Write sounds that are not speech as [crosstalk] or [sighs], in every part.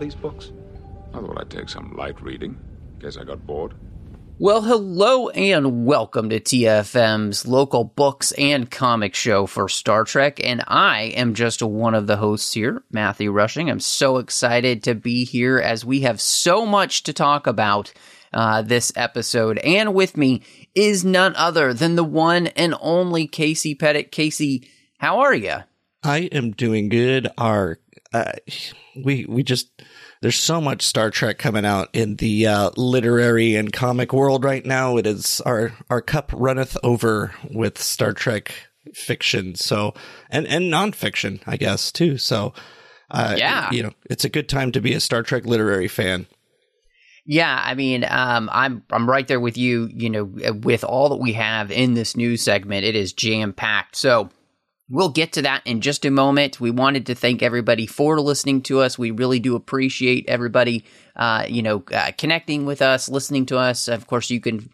These books? I thought I'd take some light reading. Guess I got bored. Well, hello and welcome to TFM's local books and comic show for Star Trek. And I am just one of the hosts here, Matthew Rushing. I'm so excited to be here as we have so much to talk about uh, this episode. And with me is none other than the one and only Casey Pettitt. Casey, how are you? I am doing good. Our uh, we we just there's so much Star Trek coming out in the uh, literary and comic world right now. It is our our cup runneth over with Star Trek fiction. So and and nonfiction, I guess too. So uh, Yeah. you know, it's a good time to be a Star Trek literary fan. Yeah, I mean, um, I'm I'm right there with you. You know, with all that we have in this news segment, it is jam packed. So we'll get to that in just a moment. We wanted to thank everybody for listening to us. We really do appreciate everybody, uh, you know, uh, connecting with us, listening to us. Of course, you can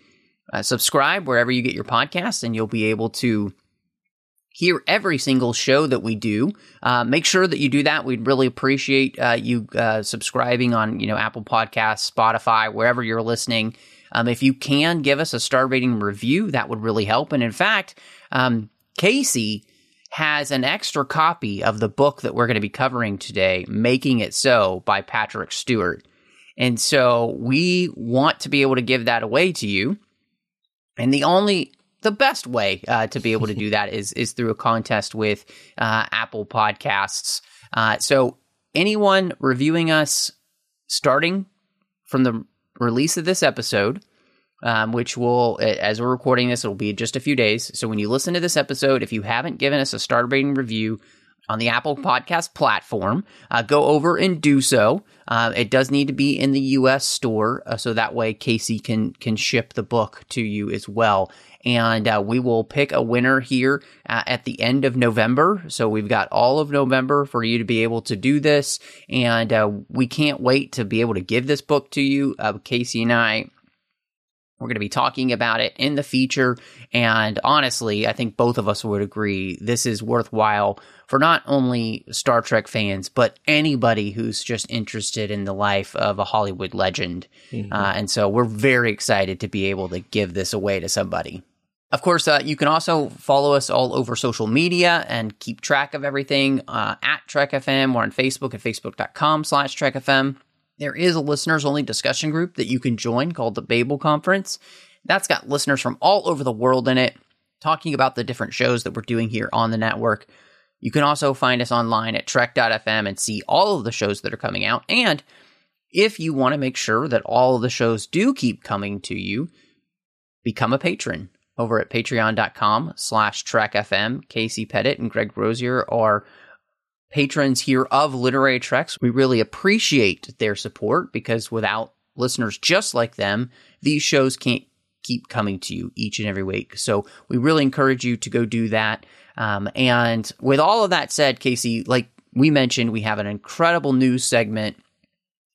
uh, subscribe wherever you get your podcasts, and you'll be able to hear every single show that we do. Uh, make sure that you do that. We'd really appreciate uh, you uh, subscribing on you know Apple Podcasts, Spotify, wherever you're listening. Um, if you can give us a star rating review, that would really help. And in fact, um, Casey has an extra copy of the book that we're going to be covering today, Making It So by Patrick Stewart. And so we want to be able to give that away to you. And the only the best way uh, to be able to do [laughs] that is is through a contest with uh, Apple Podcasts. Uh, so anyone reviewing us starting from the release of this episode, um, which will, as we're recording this, it'll be just a few days. So when you listen to this episode, if you haven't given us a star rating review on the Apple Podcast platform, uh, go over and do so. Uh, it does need to be in the U.S. store, uh, so that way Casey can can ship the book to you as well. And uh, we will pick a winner here uh, at the end of November. So we've got all of November for you to be able to do this, and uh, we can't wait to be able to give this book to you. Casey and I we're going to be talking about it in the future. And honestly, I think both of us would agree this is worthwhile for not only Star Trek fans, but anybody who's just interested in the life of a Hollywood legend. Uh, and so we're very excited to be able to give this away to somebody. Of course, uh, you can also follow us all over social media and keep track of everything uh, at Trek FM. We're on Facebook at facebook.com slash Trek FM. There is a listeners only discussion group that you can join called the Babel Conference. That's got listeners from all over the world in it, talking about the different shows that we're doing here on the network. You can also find us online at trek.fm and see all of the shows that are coming out. And if you want to make sure that all of the shows do keep coming to you, become a patron over at patreon.com slash trekfm. Casey Pettitt and Greg Rozier are patrons here of Literary Treks. We really appreciate their support because without listeners just like them, these shows can't keep coming to you each and every week. So we really encourage you to go do that. Um, and with all of that said, Casey, like we mentioned, we have an incredible news segment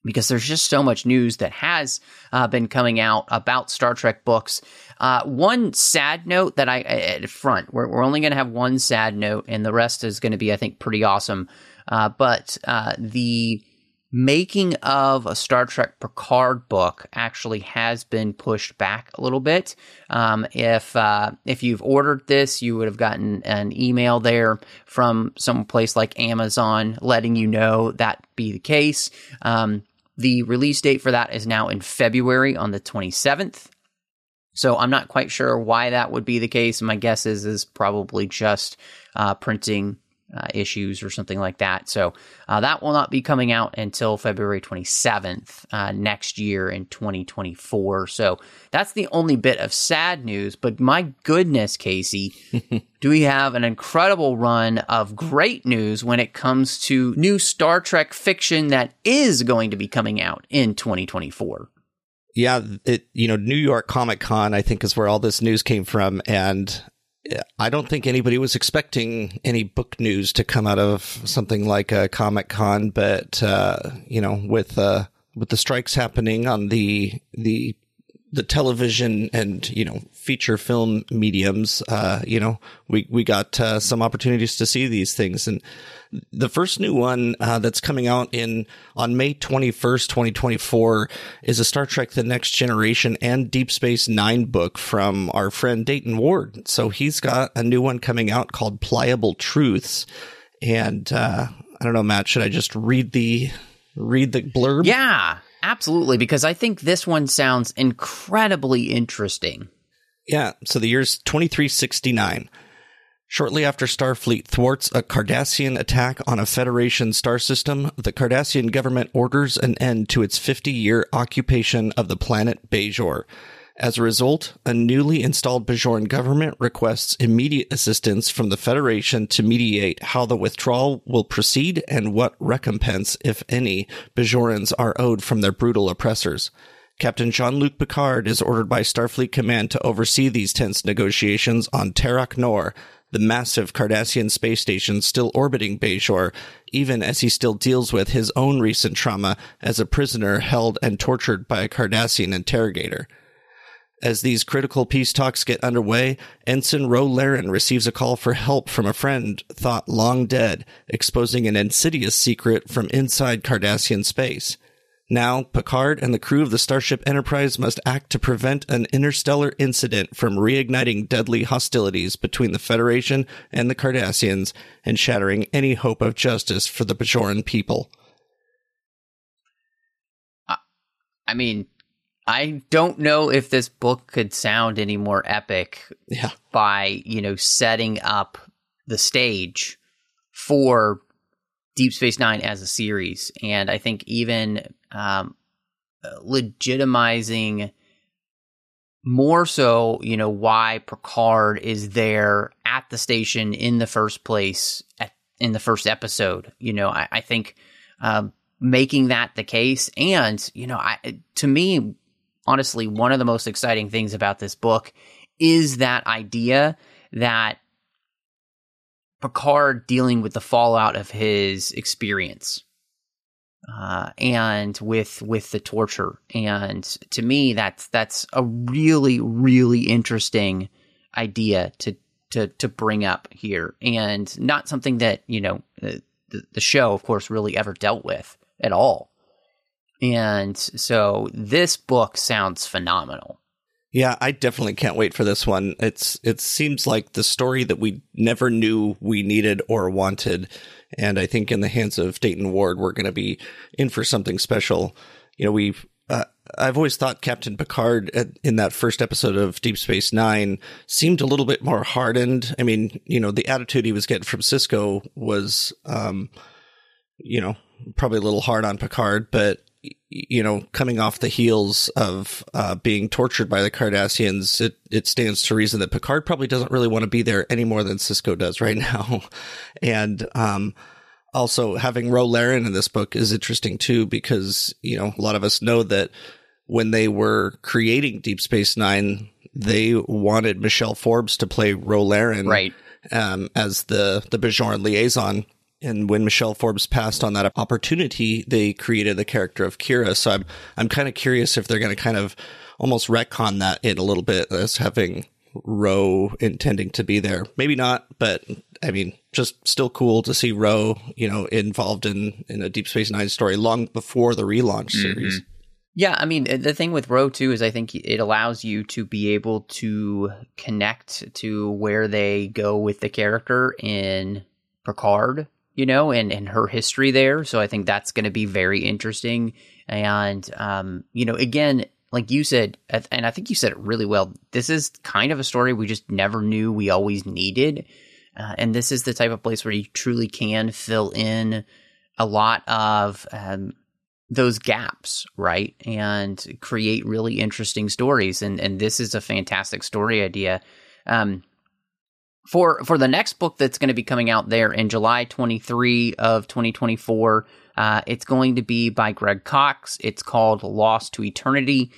because there's just so much news that has uh, been coming out about Star Trek books. Uh, one sad note that I at front, we're, we're only going to have one sad note, and the rest is going to be, I think, pretty awesome. Uh, but uh, the making of a Star Trek Picard book actually has been pushed back a little bit. Um, if uh, if you've ordered this, you would have gotten an email there from some place like Amazon letting you know that be the case. Um, the release date for that is now in February on the 27th. So I'm not quite sure why that would be the case. My guess is is probably just uh, printing uh, issues or something like that. So uh, that will not be coming out until February 27th uh, next year in 2024. So that's the only bit of sad news. But my goodness, Casey, [laughs] do we have an incredible run of great news when it comes to new Star Trek fiction that is going to be coming out in 2024? Yeah, it you know New York Comic Con I think is where all this news came from, and I don't think anybody was expecting any book news to come out of something like a Comic Con, but uh, you know, with uh, with the strikes happening on the the the television and you know feature film mediums, uh, you know, we we got uh, some opportunities to see these things, and the first new one uh, that's coming out in on May twenty first, twenty twenty four, is a Star Trek: The Next Generation and Deep Space Nine book from our friend Dayton Ward. So he's got a new one coming out called Pliable Truths, and uh, I don't know, Matt, should I just read the read the blurb? Yeah. Absolutely, because I think this one sounds incredibly interesting. Yeah, so the year's 2369. Shortly after Starfleet thwarts a Cardassian attack on a Federation star system, the Cardassian government orders an end to its 50 year occupation of the planet Bajor. As a result, a newly installed Bajoran government requests immediate assistance from the Federation to mediate how the withdrawal will proceed and what recompense, if any, Bajorans are owed from their brutal oppressors. Captain Jean Luc Picard is ordered by Starfleet Command to oversee these tense negotiations on Terok Nor, the massive Cardassian space station still orbiting Bajor, even as he still deals with his own recent trauma as a prisoner held and tortured by a Cardassian interrogator. As these critical peace talks get underway, Ensign Ro Laren receives a call for help from a friend thought long dead, exposing an insidious secret from inside Cardassian space. Now, Picard and the crew of the Starship Enterprise must act to prevent an interstellar incident from reigniting deadly hostilities between the Federation and the Cardassians and shattering any hope of justice for the Bajoran people. I mean, I don't know if this book could sound any more epic Yeah. by, you know, setting up the stage for Deep Space Nine as a series. And I think even um, legitimizing more so, you know, why Picard is there at the station in the first place at, in the first episode. You know, I, I think um, making that the case, and you know, I to me, honestly, one of the most exciting things about this book is that idea that Picard dealing with the fallout of his experience uh, and with with the torture. And to me, that's that's a really really interesting idea to to to bring up here, and not something that you know the, the show, of course, really ever dealt with at all. And so this book sounds phenomenal. Yeah, I definitely can't wait for this one. It's it seems like the story that we never knew we needed or wanted, and I think in the hands of Dayton Ward, we're going to be in for something special. You know, we've uh, I've always thought Captain Picard in that first episode of Deep Space Nine seemed a little bit more hardened. I mean, you know, the attitude he was getting from Sisko was, um, you know, probably a little hard on Picard, but you know, coming off the heels of uh, being tortured by the Cardassians, it, it stands to reason that Picard probably doesn't really want to be there any more than Sisko does right [laughs] now. and um, also, having Ro Laren in this book is interesting too, because, you know, a lot of us know that when they were creating Deep Space Nine, they wanted Michelle Forbes to play Ro Laren Right. um, as the, the Bajoran liaison. And when Michelle Forbes passed on that opportunity, they created the character of Kira. So I'm I'm kind of curious if they're going to kind of almost retcon that in a little bit as having Ro intending to be there. Maybe not, but I mean, just still cool to see Ro, you know, involved in in a Deep Space Nine story long before the relaunch mm-hmm. series. Yeah, I mean, the thing with Ro too is I think it allows you to be able to connect to where they go with the character in Picard, you know, and, and her history there. So I think that's going to be very interesting. And, um, you know, again, like you said, and I think you said it really well. This is kind of a story we just never knew we always needed. Uh, and this is the type of place where you truly can fill in a lot of um, those gaps, right? And create really interesting stories. And, and this is a fantastic story idea. Um, for for the next book that's going to be coming out there in July 23 of 2024, uh, it's going to be by Greg Cox. It's called Lost to Eternity.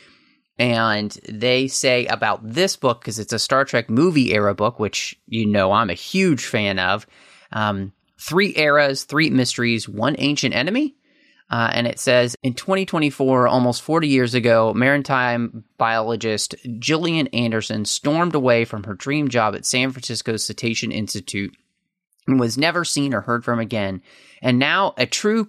And they say about this book, because it's a Star Trek movie era book, which you know I'm a huge fan of. Um, three eras, three mysteries, one ancient enemy. Uh, and it says in 2024, almost 40 years ago, maritime biologist Gillian Anderson stormed away from her dream job at San Francisco's Cetacean Institute and was never seen or heard from again. And now a true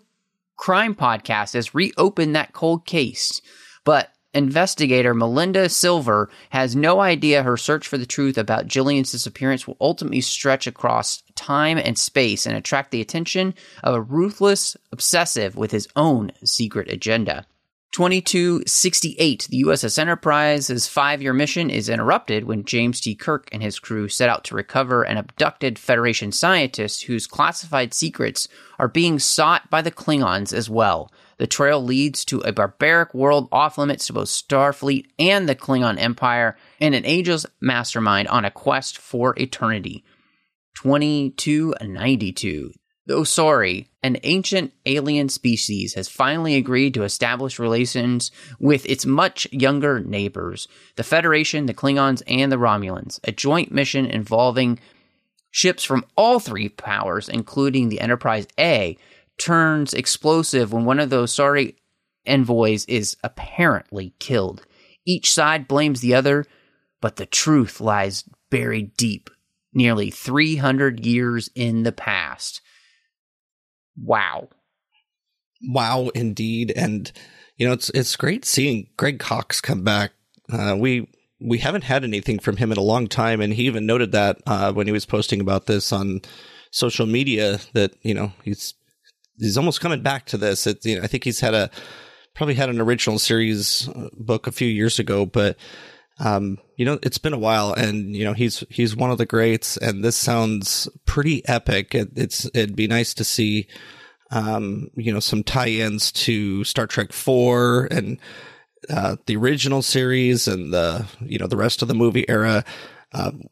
crime podcast has reopened that cold case. But investigator Melinda Silver has no idea her search for the truth about Gillian's disappearance will ultimately stretch across time and space and attract the attention of a ruthless obsessive with his own secret agenda. 2268, the USS Enterprise's five year mission is interrupted when James T. Kirk and his crew set out to recover an abducted Federation scientist whose classified secrets are being sought by the Klingons as well. The trail leads to a barbaric world off limits to both Starfleet and the Klingon Empire, and an ageless mastermind on a quest for eternity. 2292. The Osori, an ancient alien species, has finally agreed to establish relations with its much younger neighbors, the Federation, the Klingons, and the Romulans, a joint mission involving ships from all three powers, including the Enterprise A, turns explosive when one of the Osori envoys is apparently killed. Each side blames the other, but the truth lies buried deep, nearly 300 years in the past. Wow. Wow, indeed. And, you know, it's, it's great seeing Greg Cox come back. Uh, we, we haven't had anything from him in a long time. And he even noted that, uh, when he was posting about this on social media that, you know, he's he's almost coming back to this. It, you know, I think he's had a probably had an original series uh, book a few years ago, but um, you know, it's been a while, and you know, he's he's one of the greats, and this sounds pretty epic. It, it's it'd be nice to see, um, you know, some tie-ins to Star Trek Four and uh, the original series and the you know the rest of the movie era. Um,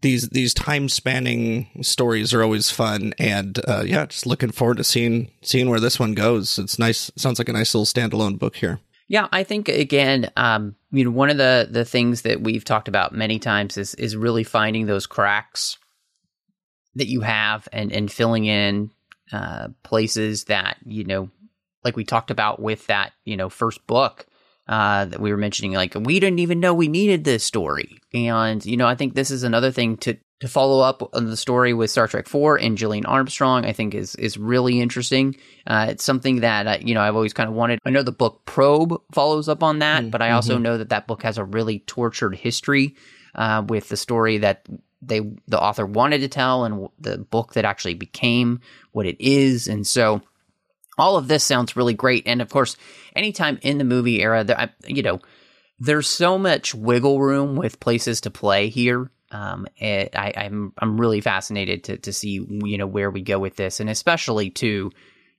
these these time spanning stories are always fun, and uh, yeah, just looking forward to seeing seeing where this one goes. It's nice. Sounds like a nice little standalone book here. Yeah, I think again, um, you know, one of the the things that we've talked about many times is is really finding those cracks that you have and and filling in uh, places that you know, like we talked about with that you know first book uh, that we were mentioning, like we didn't even know we needed this story. And you know, I think this is another thing to to follow up on the story with Star Trek Four and Gillian Armstrong. I think is is really interesting. Uh, it's something that uh, you know I've always kind of wanted. I know the book Probe follows up on that, mm-hmm. but I also mm-hmm. know that that book has a really tortured history uh, with the story that they the author wanted to tell and the book that actually became what it is, and so all of this sounds really great. And of course, anytime in the movie era, you know, there's so much wiggle room with places to play here. Um, it, I, I'm I'm really fascinated to to see you know where we go with this, and especially to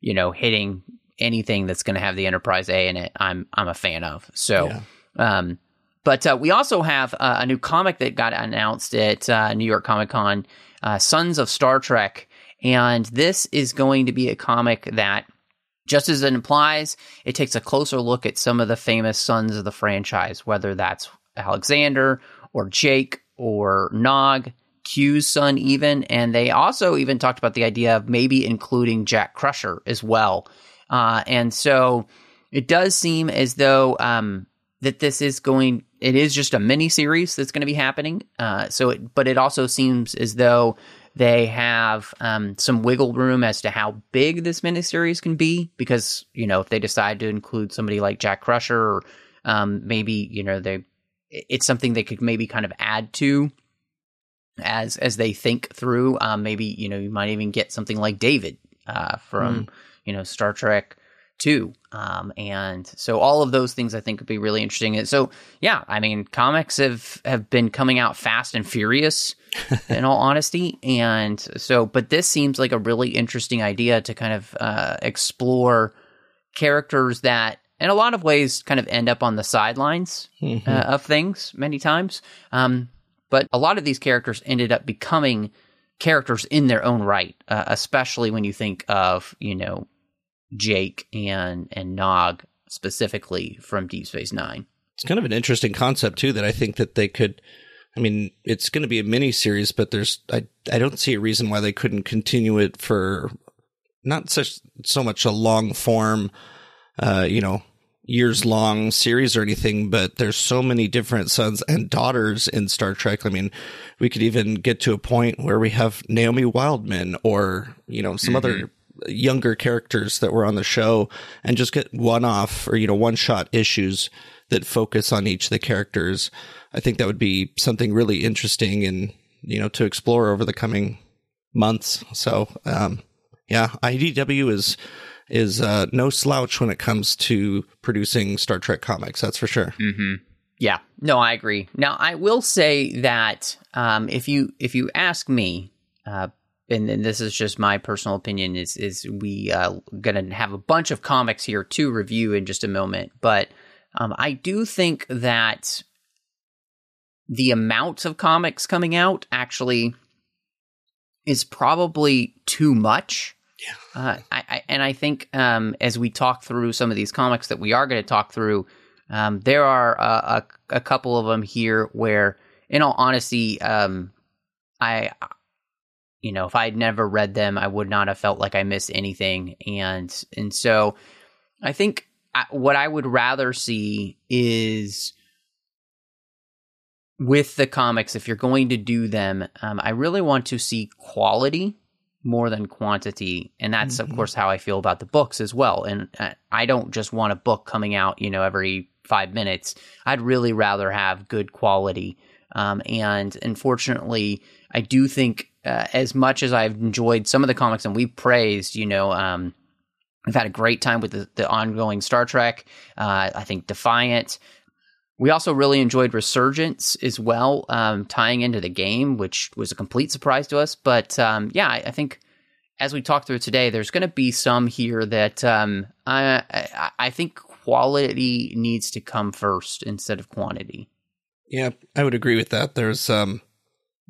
you know hitting anything that's going to have the Enterprise A in it. I'm I'm a fan of. So, yeah. um, but uh, we also have uh, a new comic that got announced at uh, New York Comic Con, uh, Sons of Star Trek, and this is going to be a comic that just as it implies, it takes a closer look at some of the famous sons of the franchise, whether that's Alexander or Jake or Nog, Q's son, even. And they also even talked about the idea of maybe including Jack Crusher as well. Uh, and so it does seem as though um, that this is going, it is just a mini series that's going to be happening. Uh, so, it, but it also seems as though they have um, some wiggle room as to how big this miniseries can be because you know if they decide to include somebody like Jack Crusher or um, maybe you know they it's something they could maybe kind of add to as as they think through. Um, maybe you know you might even get something like David uh, from mm. you know Star Trek too. Um, and so all of those things I think would be really interesting. And so yeah, I mean, comics have have been coming out fast and furious, [laughs] in all honesty. And so, but this seems like a really interesting idea to kind of uh, explore characters that. In a lot of ways, kind of end up on the sidelines Mhm. uh, of things many times. Um, but a lot of these characters ended up becoming characters in their own right, uh, especially when you think of you know Jake and and Nog specifically from Deep Space Nine. it's kind of an interesting concept too that I think that they could. I mean, it's going to be a mini series, but there's I I don't see a reason why they couldn't continue it for not such so much a long form, uh, you know, years long series or anything. But there's so many different sons and daughters in Star Trek. I mean, we could even get to a point where we have Naomi Wildman or you know some other younger characters that were on the show and just get one off or you know one shot issues that focus on each of the characters i think that would be something really interesting and you know to explore over the coming months so um yeah idw is is uh no slouch when it comes to producing star trek comics that's for sure Mm-hmm. Yeah, no, I agree. Now, I will say that um, if you if you ask me, uh, and, and this is just my personal opinion, is is we uh, going to have a bunch of comics here to review in just a moment, but um, I do think that the amount of comics coming out actually is probably too much. Yeah. Uh, I, I, and I think um, as we talk through some of these comics that we are going to talk through, um, there are uh, a, a couple of them here where, in all honesty, um, I, you know, if I'd never read them, I would not have felt like I missed anything. And and so, I think I, what I would rather see is with the comics, if you're going to do them, um, I really want to see quality more than quantity, and that's of course how I feel about the books as well. And uh, I don't just want a book coming out, you know, every five minutes. I'd really rather have good quality. Um, and unfortunately, I do think uh, as much as I've enjoyed some of the comics and we've praised, you know, um, I've had a great time with the, the ongoing Star Trek. Uh, I think Defiant. We also really enjoyed Resurgence as well, um, tying into the game, which was a complete surprise to us. But um, yeah, I, I think as we talk through today, there's going to be some here that um, I, I, I think quality needs to come first instead of quantity. Yeah, I would agree with that. There's um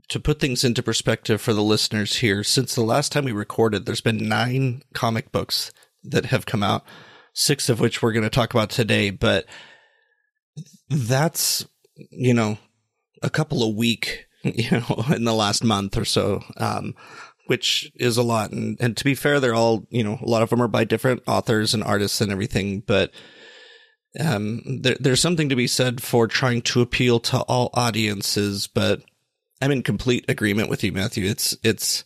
to put things into perspective for the listeners here, since the last time we recorded, there's been nine comic books that have come out, six of which we're going to talk about today, but that's, you know, a couple a week, [laughs] you know, in the last month or so. Um which is a lot. And, and to be fair, they're all, you know, a lot of them are by different authors and artists and everything, but um, there, there's something to be said for trying to appeal to all audiences, but I'm in complete agreement with you, Matthew. It's, it's,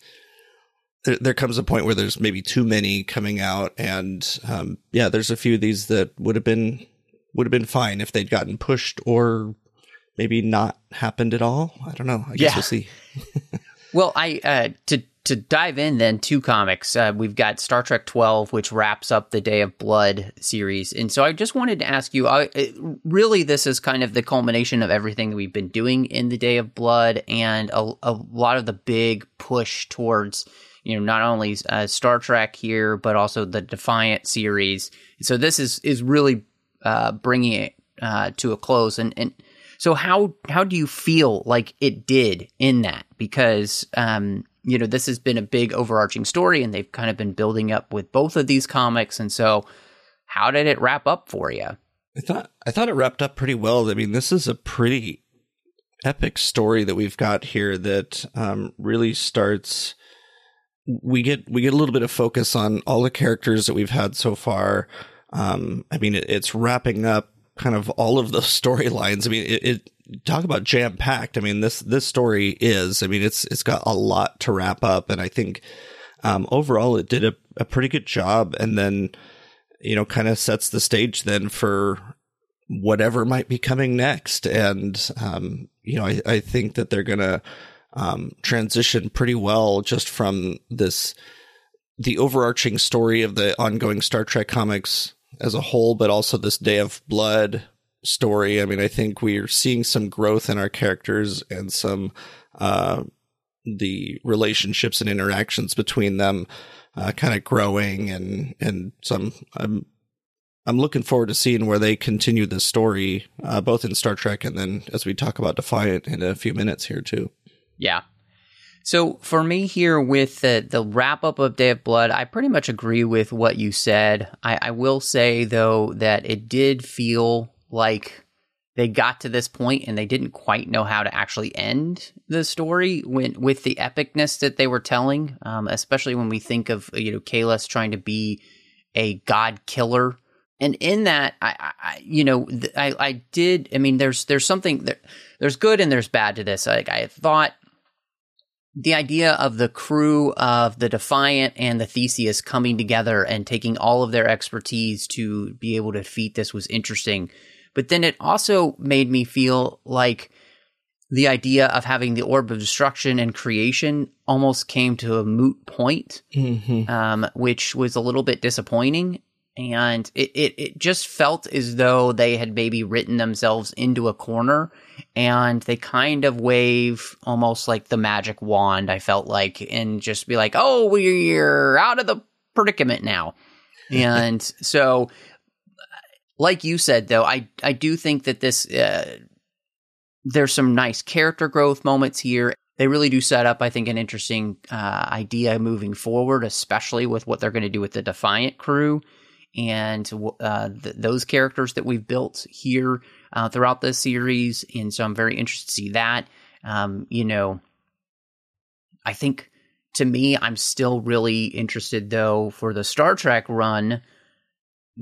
there, there comes a point where there's maybe too many coming out. And, um, yeah, there's a few of these that would have been, would have been fine if they'd gotten pushed or maybe not happened at all. I don't know. I guess Yeah. we'll see. [laughs] Well, I uh, to to dive in then to comics, uh, we've got Star Trek Twelve, which wraps up the Day of Blood series, and so I just wanted to ask you. I, it, really, this is kind of the culmination of everything that we've been doing in the Day of Blood, and a, a lot of the big push towards you know not only uh, Star Trek here, but also the Defiant series. So this is is really uh, bringing it uh, to a close, and and so how how do you feel like it did in that? Because um, you know this has been a big overarching story, and they've kind of been building up with both of these comics, and so how did it wrap up for you? I thought I thought it wrapped up pretty well. I mean, this is a pretty epic story that we've got here that um, really starts. We get we get a little bit of focus on all the characters that we've had so far. Um, I mean, it, it's wrapping up kind of all of the [laughs] storylines. I mean, it, it talk about jam packed. I mean, this this story is. I mean, it's it's got a lot to wrap up, and I think um, overall it did a, a pretty good job. And then you know, kind of sets the stage then for whatever might be coming next. And, um, you know, I, I think that they're to, um, transition pretty well just from this the overarching story of the ongoing Star Trek comics as a whole, but also this Day of Blood story. I mean, I think we're seeing some growth in our characters and some uh, the relationships and interactions between them uh, kind of growing, and and some I'm I'm looking forward to seeing where they continue the story, uh, both in Star Trek and then as we talk about Defiant in a few minutes here too. Yeah. So for me here with the, the wrap up of Day of Blood, I pretty much agree with what you said. I, I will say though that it did feel like they got to this point and they didn't quite know how to actually end the story when, with the epicness that they were telling, um, especially when we think of you know Kahless trying to be a god killer. And in that, I, I you know, th- I, I did. I mean, there's there's something there, there's good and there's bad to this. Like I thought, the idea of the crew of the Defiant and the Theseus coming together and taking all of their expertise to be able to defeat this was interesting. But then it also made me feel like the idea of having the orb of destruction and creation almost came to a moot point, Mm-hmm. um, which was a little bit disappointing. And it, it, it just felt as though they had maybe written themselves into a corner and they kind of wave almost like the magic wand, I felt like, and just be like, oh, we're out of the predicament now. [laughs] And so like you said though i i do think that this uh, there's some nice character growth moments here they really do set up i think an interesting uh, idea moving forward especially with what they're going to do with the defiant crew and uh, th- those characters that we've built here uh, throughout this series and so i'm very interested to see that um, you know i think to me i'm still really interested though for the star trek run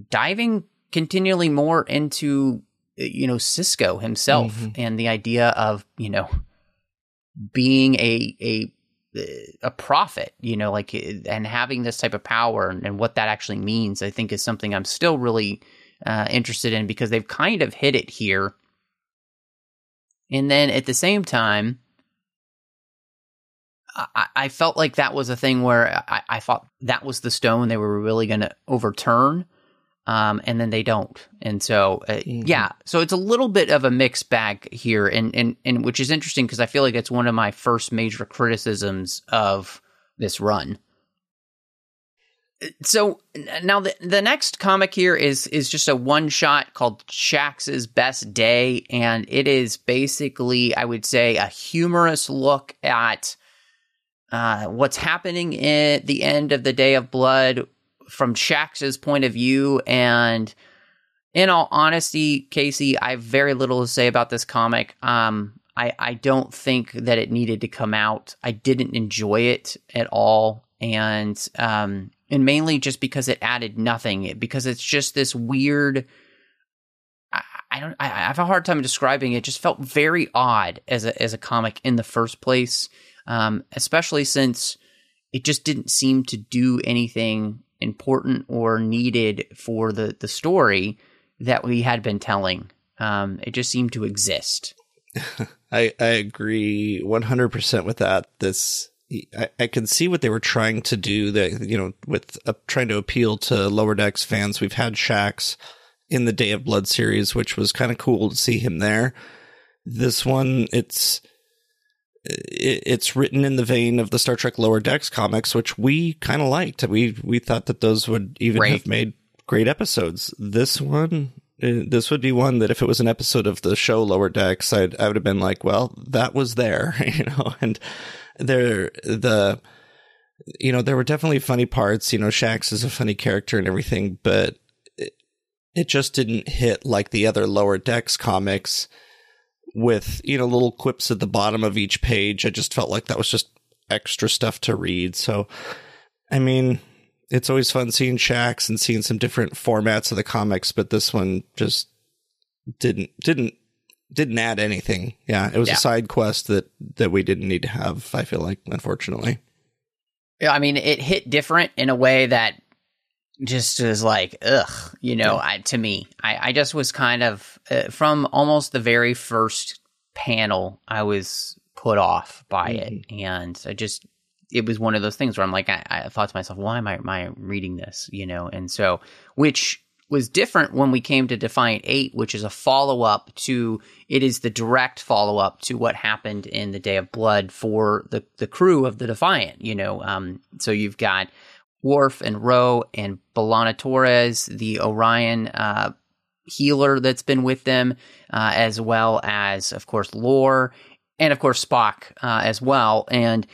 diving continually more into you know Sisko himself Mhm. and the idea of you know being a a a prophet, you know, like and having this type of power and, and what that actually means, I think is something I'm still really uh, interested in because they've kind of hit it here. And then at the same time, I, I felt like that was a thing where I, I thought that was the stone they were really going to overturn um, and then they don't. And so, uh, Mhm. yeah, so it's a little bit of a mixed bag here, and and and which is interesting because I feel like it's one of my first major criticisms of this run. So now the the next comic here is is just a one shot called Shax's Best Day, and it is basically I would say a humorous look at uh, what's happening at the end of the Day of Blood from Shax's point of view. And in all honesty, Casey, I have very little to say about this comic. Um, I, I don't think that it needed to come out. I didn't enjoy it at all. And, um, and mainly just because it added nothing, because it's just this weird. I, don't. I, I have a hard time describing it. it. Just felt very odd as a as a comic in the first place, um, especially since it just didn't seem to do anything important or needed for the the story that we had been telling. Um, it just seemed to exist. [laughs] I, I agree 100% with that. This, I, I can see what they were trying to do that, you know, with uh, trying to appeal to lower decks fans. We've had Shax in the Day of Blood series, which was kind of cool to see him there. This one, it's, it, it's written in the vein of the Star Trek Lower Decks comics, which we kind of liked. We, we thought that those would even Great. have made great episodes. This one, uh, this would be one that if it was an episode of the show Lower Decks, I'd, I would have been like, well, that was there, [laughs] you know, and there, the, you know, there were definitely funny parts, you know, Shax is a funny character and everything, but it, it just didn't hit like the other Lower Decks comics with, you know, little quips at the bottom of each page. I just felt like that was just extra stuff to read. So, I mean, it's always fun seeing Shax and seeing some different formats of the comics, but this one just didn't didn't didn't add anything. Yeah, it was Yeah. a side quest that that we didn't need to have. I feel like, unfortunately. Yeah, I mean, it hit different in a way that just is like, ugh, you know, I, to me, I, I just was kind of, uh, from almost the very first panel, I was put off by it. And I just, it was one of those things where I'm like, I, I thought to myself, why am I, am I reading this? You know, and so, which was different when we came to Defiant 8, which is a follow up to, it is the direct follow up to what happened in the Day of Blood for the, the crew of the Defiant, you know. Um, so you've got Worf and Ro and B'Elanna Torres, the Orion uh, healer that's been with them, uh, as well as, of course, Lore, and of course, Spock uh, as well. And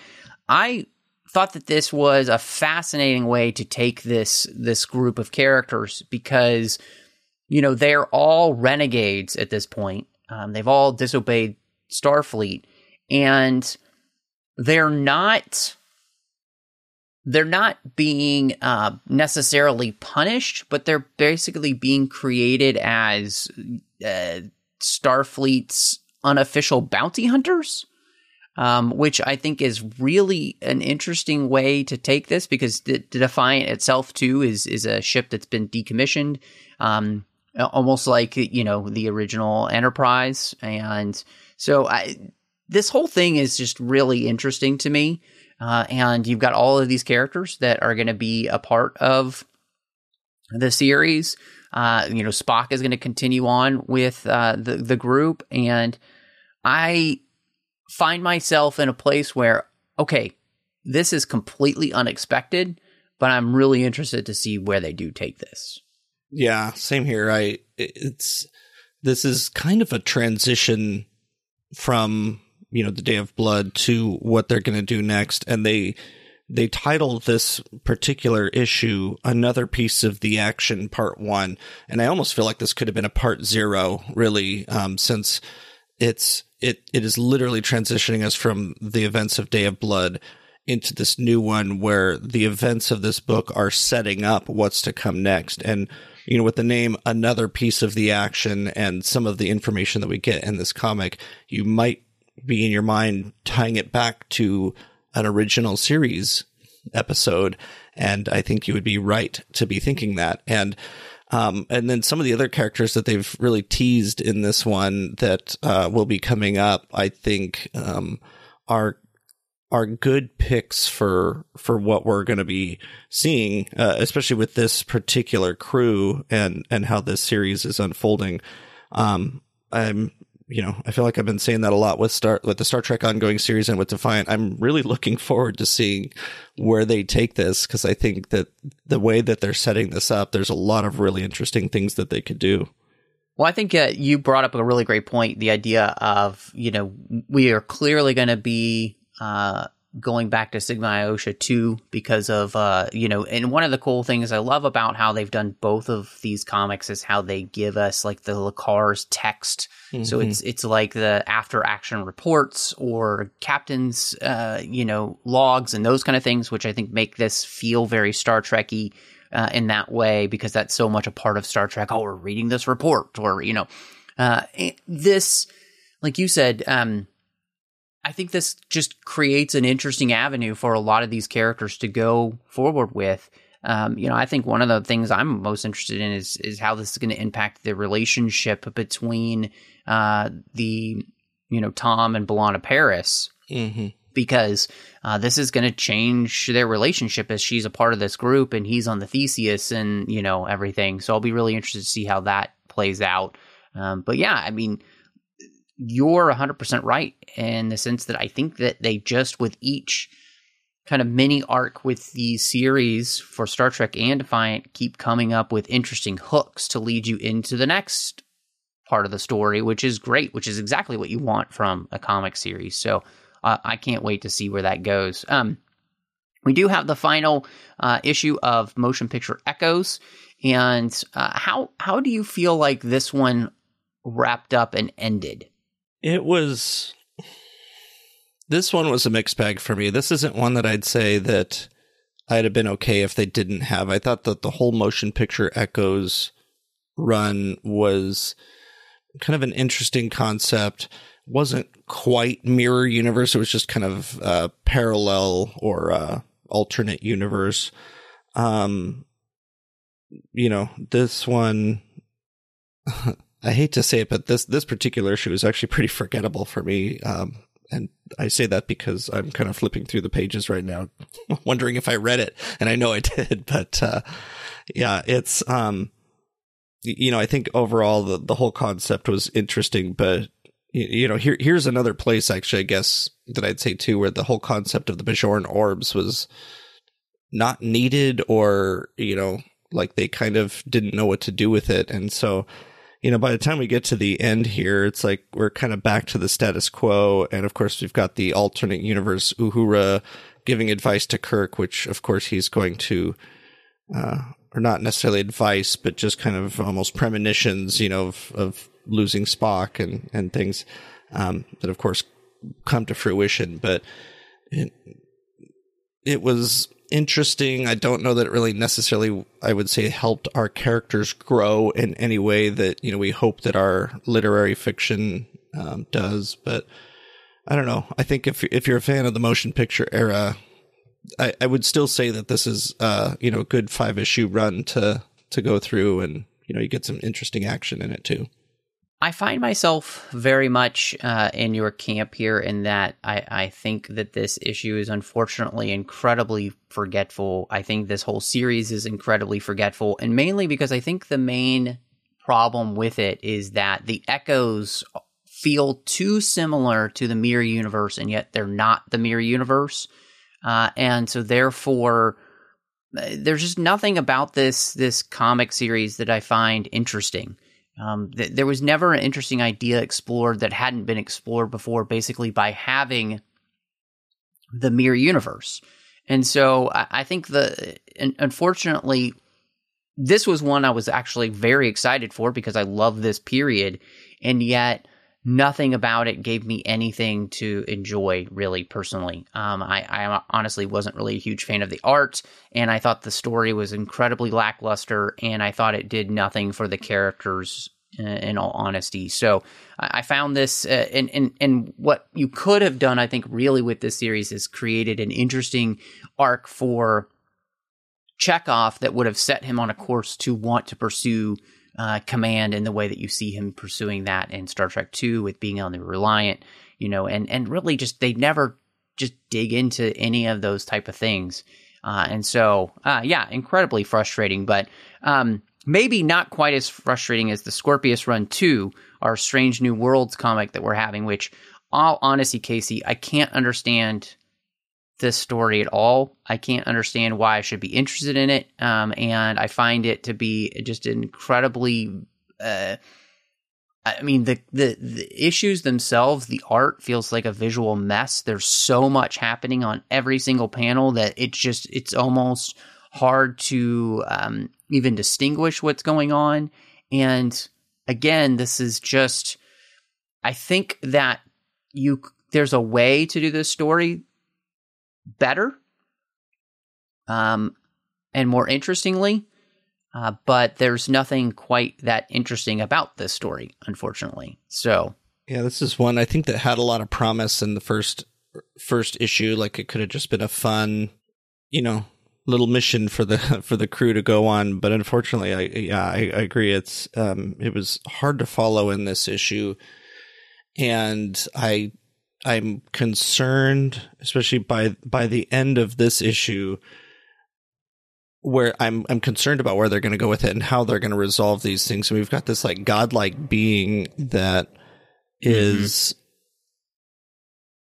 I thought that this was a fascinating way to take this this group of characters because you know they're all renegades at this point. Um, they've all disobeyed Starfleet, and they're not they're not being uh, necessarily punished, but they're basically being created as uh, Starfleet's unofficial bounty hunters um, which I think is really an interesting way to take this because the, Defiant itself too is is a ship that's been decommissioned, um, almost like you know the original Enterprise, and so I, this whole thing is just really interesting to me. Uh, and you've got all of these characters that are going to be a part of the series. Uh, you know, Spock is going to continue on with uh, the the group, and I find myself in a place where, okay, this is completely unexpected, but I'm really interested to see where they do take this. Yeah, same here. I it's this is kind of a transition from, you know, the Day of Blood to what they're going to do next and they they titled this particular issue another piece of the action part 1 and I almost feel like this could have been a part 0 really um, since it's it it is literally transitioning us from the events of Day of Blood into this new one where the events of this book are setting up what's to come next. And you know with the name another piece of the action and some of the information that we get in this comic you might be in your mind tying it back to an original series episode and i think you would be right to be thinking that and um, and then some of the other characters that they've really teased in this one that uh, will be coming up, I think, um, are are good picks for for what we're going to be seeing, uh, especially with this particular crew and and how this series is unfolding. Um, I'm you know, I feel like I've been saying that a lot with Star with the Star Trek ongoing series and with Defiant. I'm really [laughs] looking forward to seeing where they take this because I think that the way that they're setting this up, there's a lot of really interesting things that they could do. Well, I think uh, you brought up a really great point. The idea of you know we are clearly going to be uh, going back to Sigma Iotia 2 because of, uh, you know, and one of the cool things I love about how they've done both of these comics is how they give us like the L'Kar's text. Mm-hmm. So it's, it's like the after action reports or captain's, uh, you know, logs and those kind of things, which I think make this feel very Star Trekky. Uh, in that way, because that's so much a part of Star Trek. Oh, we're reading this report, or you know, uh, this, like you said, um, I think this just creates an interesting avenue for a lot of these characters to go forward with. Um, you know, I think one of the things I'm most interested in is is how this is going to impact the relationship between uh, the you know Tom and B'Elanna Paris. Mm-hmm. Because uh, this is going to change their relationship as she's a part of this group and he's on the Theseus and you know everything. So I'll be really interested to see how that plays out. Um, but yeah, I mean, you're 100% right in the sense that I think that they just, with each kind of mini arc with the series for Star Trek and Defiant, keep coming up with interesting hooks to lead you into the next part of the story, which is great, which is exactly what you want from a comic series. So uh, I can't wait to see where that goes. Um, we do have the final uh, issue of Motion Picture Echoes, and uh, how how do you feel like this one wrapped up and ended? It was. This one was a mixed bag for me. This isn't one that I'd say that I'd have been okay if they didn't have. I thought that the whole motion picture echoes run was kind of an interesting concept. wasn't quite mirror universe. It was just kind of uh, parallel or uh, alternate universe. Um, you know, this one [laughs] I hate to say it, but this this particular issue is actually pretty forgettable for me. Um, and I say that because I'm kind of flipping through the pages right now, [laughs] wondering if I read it, and I know I [laughs] did, but uh, yeah, it's um, you know, I think overall the the whole concept was interesting, but you know, here here's another place actually, I guess that I'd say too, where the whole concept of the Bajoran orbs was not needed, or you know, like they kind of didn't know what to do with it, and so you know, by the time we get to the end here, it's like we're kind of back to the status quo. And of course, we've got the alternate universe Uhura giving advice to Kirk, which of course he's going to, uh, or not necessarily advice, but just kind of almost premonitions, you know, of, of losing Spock and, and things, um, that of course come to fruition. But it, it was interesting. I don't know that it really necessarily, I would say, helped our characters grow in any way that, you know, we hope that our literary fiction um, does. But I don't know. I think if, if you're a fan of the motion picture era, I, I would still say that this is, uh, you know, a good five issue run to, to go through and, you know, you get some interesting action in it too. I find myself very much uh, in your camp here in that I, I think that this issue is unfortunately incredibly forgetful. I think this whole series is incredibly forgetful, and mainly because I think the main problem with it is that the echoes feel too similar to the mirror universe, and yet they're not the mirror universe. Uh, and so, therefore, uh, there's just nothing about this this comic series that I find interesting. Um, th- there was never an interesting idea explored that hadn't been explored before, basically by having the mirror universe. And so I, I think the, unfortunately, this was one I was actually very excited for because I love this period, and yet nothing about it gave me anything to enjoy really personally. Um, I, I, honestly wasn't really a huge fan of the art, and I thought the story was incredibly lackluster, and I thought it did nothing for the characters. In all honesty, so I, I found this, uh, and and and what you could have done, I think, really with this series is created an interesting arc for Chekov that would have set him on a course to want to pursue uh, command in the way that you see him pursuing that in Star Trek Two with being on the Reliant, you know, and and really just they never just dig into any of those type of things, uh, and so uh, yeah, incredibly frustrating, but um, maybe not quite as frustrating as the Scorpius Run Two, our Strange New Worlds comic that we're having, which all honesty, Casey, I can't understand this story at all. I can't understand why I should be interested in it. Um, and I find it to be just incredibly. Uh, I mean, the, the the issues themselves, the art feels like a visual mess. There's so much happening on every single panel that it's just it's almost hard to um, even distinguish what's going on. And again, this is just. I think that you there's a way to do this story better um, and more interestingly. Uh, but there's nothing quite that interesting about this story, unfortunately. So, yeah, this is one I think that had a lot of promise in the first first issue. Like it could have just been a fun, you know, little mission for the [laughs] for the crew to go on. But unfortunately, I yeah, I, I agree. It's um, it was hard to follow in this issue, and I I'm concerned, especially by by the end of this issue, where I'm I'm concerned about where they're going to go with it and how they're going to resolve these things. And we've got this like godlike being that is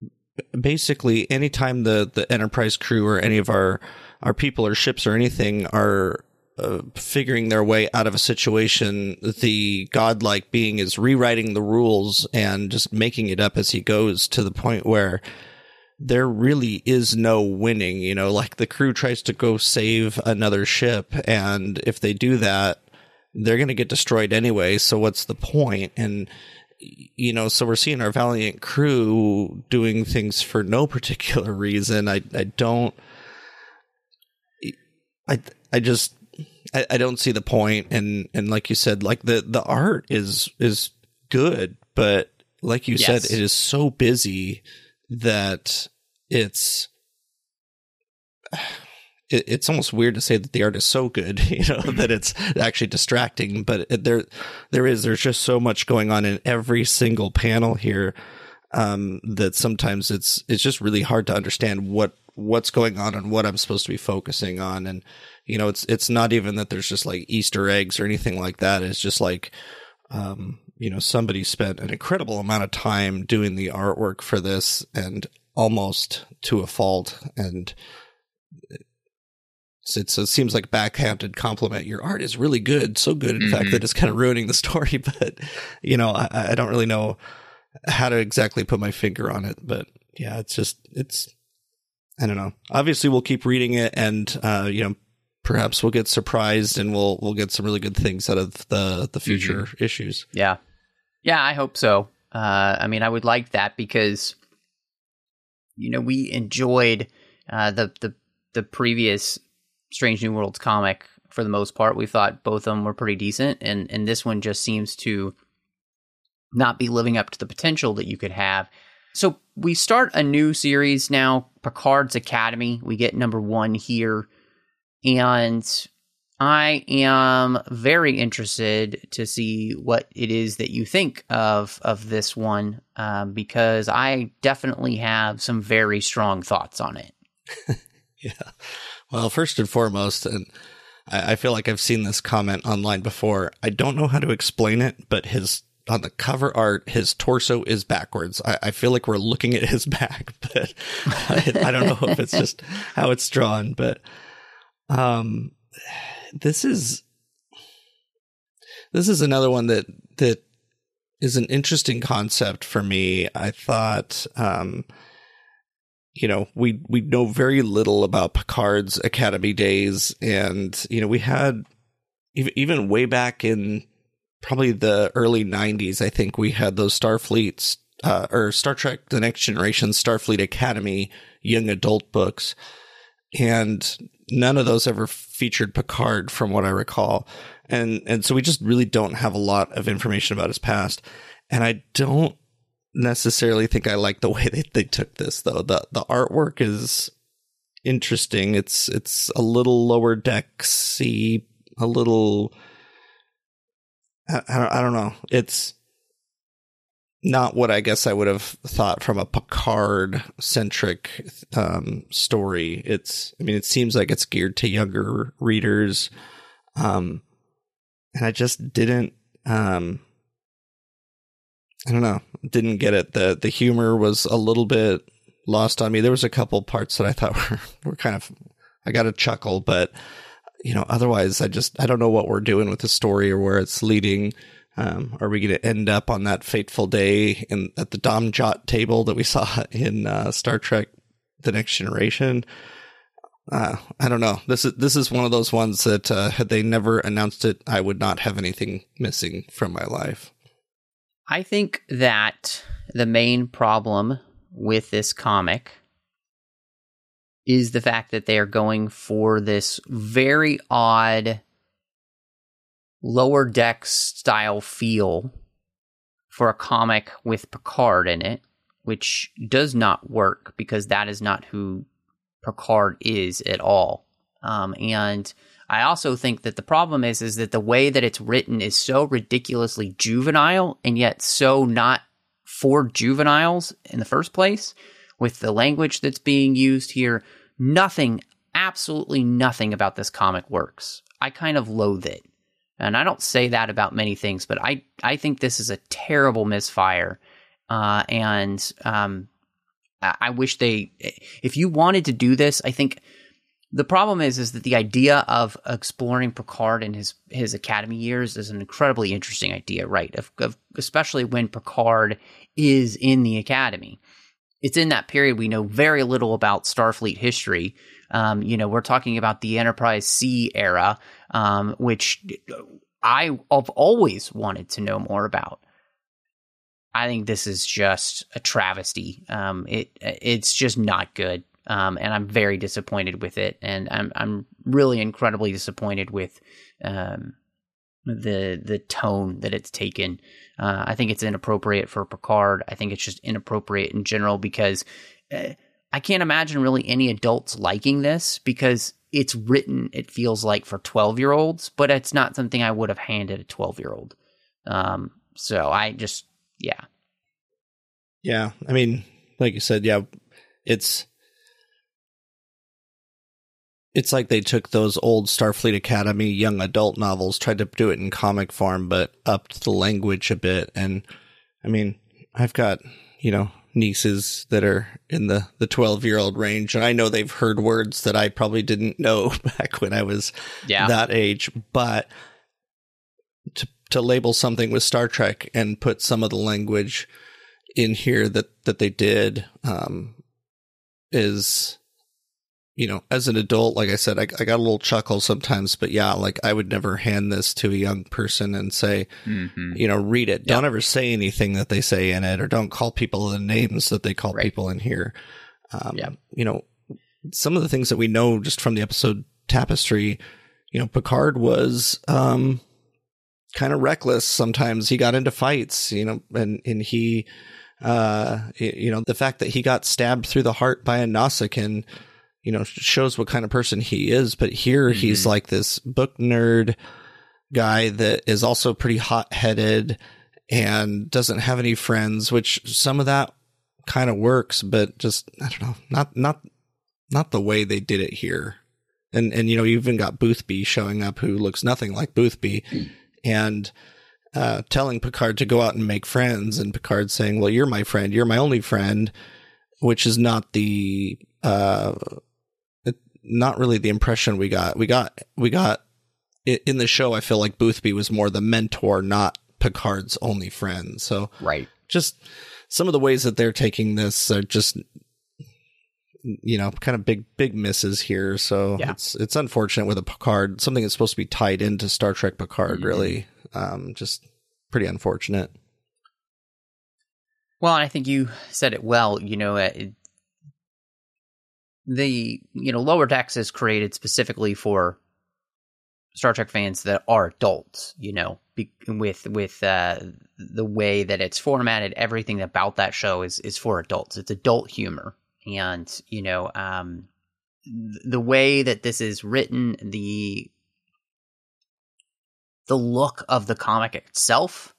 mm-hmm. basically anytime the the Enterprise crew or any of our our people or ships or anything are uh, figuring their way out of a situation, the godlike being is rewriting the rules and just making it up as he goes to the point where there really is no winning. You know, like the crew tries to go save another ship, and if they do that, they're going to get destroyed anyway. So what's the point? And you know, so we're seeing our valiant crew doing things for no [laughs] particular reason. I I don't. I I just I, I don't see the point, and and like you said, like the the art is is good, but like you yes. said, it is so busy that it's [sighs] it, it's almost weird to say that the art is so good, [laughs] you know, that it's actually distracting. But it, there there is there's just so much going on in every single panel here. um, that sometimes it's it's just really hard to understand what what's going on and what I'm supposed to be focusing on. And you know, it's it's not even that there's just like Easter eggs or anything like that. It's just like um, you know, somebody spent an incredible amount of time doing the artwork for this and almost to a fault and it's, it seems like backhanded compliment. Your art is really good, so good, in mm-hmm. fact, that it's kind of ruining the [laughs] story. But you know, I, I don't really know how to exactly put my finger on it. But yeah, it's just it's I don't know. Obviously, we'll keep reading it, and uh, you know, perhaps we'll get surprised, and we'll we'll get some really good things out of the the future mm-hmm. issues. Yeah, yeah, I hope so. Uh, I mean, I would like that because you know we enjoyed uh, the the the previous Strange New Worlds comic for the most part. We thought both of them were pretty decent, and and this one just seems to not be living up to the potential that you could have. So we start a new series now, Picard's Academy. We get number one here, and I am very interested to see what it is that you think of of this one, um, because I definitely have some very strong thoughts on it. [laughs] yeah. Well, first and foremost, and I, I feel like I've seen this comment online before. I don't know how to explain it, but his on the cover art, his torso is backwards. I, I feel like we're looking at his [laughs] back, but [laughs] I, I, don't know if it's just how it's drawn. But um, this is this is another one that that is an interesting concept for me. I thought um, you know, we we know very little about Picard's Academy days, and you know, we had even way back in probably the early '90s. I think we had those Starfleet uh, or Star Trek: The Next Generation Starfleet Academy young adult books, and none of those ever featured Picard, from what I recall. And and so we just really don't have a lot of information about his past, and I don't necessarily think I like the [laughs] way they, they took this though. The the artwork is interesting. It's it's a little lower decksy, a little I, I don't know. It's not what I guess I would have thought from a Picard centric um, story. It's, I mean, it seems like it's geared to younger readers. Um, and I just didn't, um, I don't know, didn't get it. the The humor was a little bit lost on me. There was a couple parts that I thought [laughs] were were kind of I got a chuckle, but you know, otherwise, I just I don't know what we're doing with the story or where it's leading. Um, are we going to end up on that fateful day in at the Dom Jot table that we saw [laughs] in uh, Star Trek: The Next Generation? Uh, I don't know. This is this is one of those ones that uh, had they never announced it, I would not have anything missing from my life. I think that the main problem with this comic is the fact that they are going for this very odd lower deck style feel for a comic with Picard in it, which does not work because that is not who Picard is at all. Um, and I also think that the problem is is that the way that it's written is so ridiculously juvenile and yet so not for juveniles in the first place with the language that's being used here. Nothing, absolutely nothing about this comic works. I kind of loathe it. And I don't say that about many things, but I, I think this is a terrible misfire. Uh, and um, I wish they, if you wanted to do this, I think the problem is is that the idea of exploring Picard in his his academy years is an incredibly interesting idea, right? Of, of, especially when Picard is in the academy. It's in that period we know very little about Starfleet history. Um, you know, we're talking about the Enterprise C era, um, which I've always wanted to know more about. I think this is just a travesty. Um, it it's just not good um, and I'm very disappointed with it, and I'm I'm really incredibly disappointed with um, the the tone that it's taken. Uh, I think it's inappropriate for Picard. I think it's just inappropriate in general because uh, I can't imagine really any adults liking this because it's written. It feels like for twelve year olds, but it's not something I would have handed a twelve year old. Um, so I just yeah Yeah, I mean, like you said, yeah, it's it's like they took those old Starfleet Academy young adult novels, tried to do it in comic form, but upped the language a bit. And I mean, I've got you know nieces that are in the the 12 year old range and i know they've heard words that i probably didn't know [laughs] back when i was Yeah. that age but to to label something with star trek and put some of the language in here that that they did um is you know as an adult like i said I, I got a little chuckle sometimes but yeah like i would never hand this to a young person and say Mm-hmm. you know, read it. Don't ever say anything that they say in it, or don't call people the names that they call Right. people in here. Um, Yeah. You know, some of the things that we know just from the episode Tapestry, you know, Picard was um, kind of reckless. Sometimes he got into fights, you know, and and he, uh, you know, the fact that he got stabbed through the heart by a Nausicaan, you know, shows what kind of person he is. But here he's like this book nerd guy that is also pretty hot headed and doesn't have any friends, which some of that kind of works, but just I don't know, not not not the way they did it here. And and you know, you even got Boothby showing up who looks nothing like Boothby and uh, telling Picard to go out and make friends, and Picard saying, "Well, you're my friend. You're my only friend," which is not the uh, not really the impression we got. We got we got in the show. I feel like Boothby was more the mentor, not Picard's only friend. So Right. just some of the ways that they're taking this are just you know kind of big big misses here so Yeah. it's it's unfortunate with a picard something that's supposed to be tied into star trek picard Mhm. really um just pretty unfortunate Well, I think you said it well. You know, uh, it, the you know lower decks is created specifically for Star Trek fans that are adults. You know, be, with with uh, the way that it's formatted, everything about that show is is for adults. It's adult humor, and you know, um, th- the way that this is written, the the look of the comic itself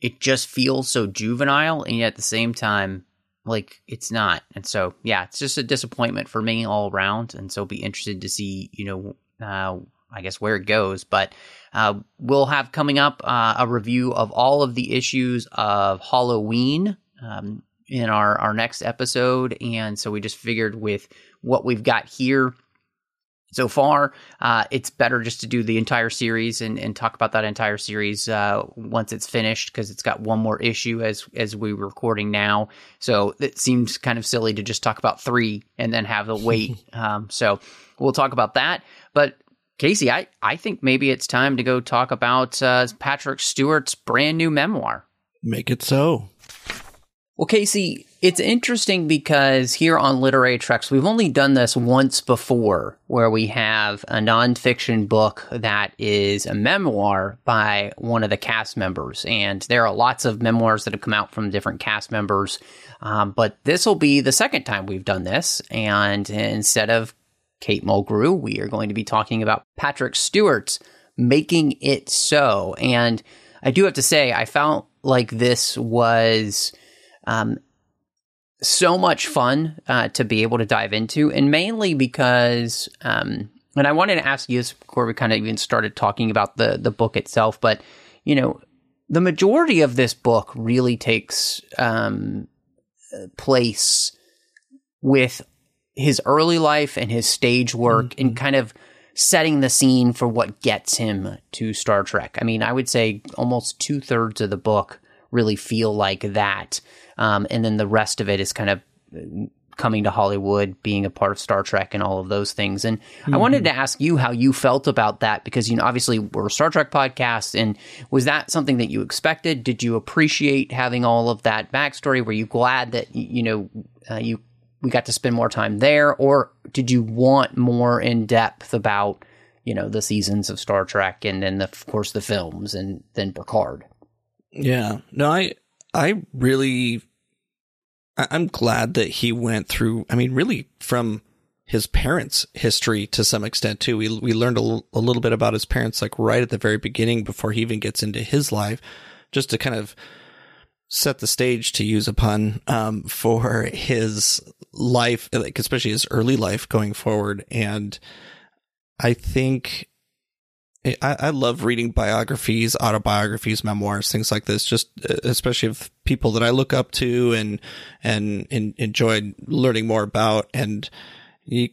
it just feels so juvenile and yet at the same time like it's not. And so yeah it's just a disappointment for me all around. And so be interested to see you know uh, i guess where it goes. But uh, we'll have coming up uh, a review of all of the issues of halloween um, in our our next episode. And so we just figured with what we've got here so far, uh, it's better just to do the entire series and, and talk about that entire series uh, once it's finished because it's got one more issue as as we're recording now. So it seems kind of silly to just talk about three and then have the [laughs] wait. um, so we'll talk about that. But Casey, I, I think maybe it's time to go talk about uh, Patrick Stewart's brand new memoir. make it so Well, Casey, it's interesting because here on Literary Treks, we've only done this once before, where we have a nonfiction book that is a memoir by one of the cast members. And there are lots of memoirs that have come out from different cast members. Um, but this will be the second time we've done this. And instead of Kate Mulgrew, we are going to be talking about Patrick Stewart's Making It So. And I do have to say, I felt like this was um, so much fun uh, to be able to dive into, and mainly because, um, and I wanted to ask you this before we kind of even started talking about the the book itself, but you know, the majority of this book really takes um, place with his early life and his stage work and kind of setting the scene for what gets him to Star Trek. I mean, I would say almost two thirds of the book really feel like that. Um, and then the rest of it is kind of coming to Hollywood, being a part of Star Trek and all of those things. And I wanted to ask you how you felt about that because, you know, obviously we're a Star Trek podcast. And was that something that you expected? Did you appreciate having all of that backstory? Were you glad that, you know, uh, you, we got to spend more time there? Or did you want more in depth about, you know, the seasons of Star Trek and then, the, of course, the films and then Picard? Yeah. No, I I really I- I'm glad that he went through I mean really from his parents' history to some extent too. We we learned a, l- a little bit about his parents like right at the very beginning before he even gets into his life just to kind of set the stage to use a pun um, for his life, like especially his early life going forward. And I think I, I love reading biographies, autobiographies, memoirs, things like this. Just uh, especially of people that I look up to and and, and enjoy learning more about. And you,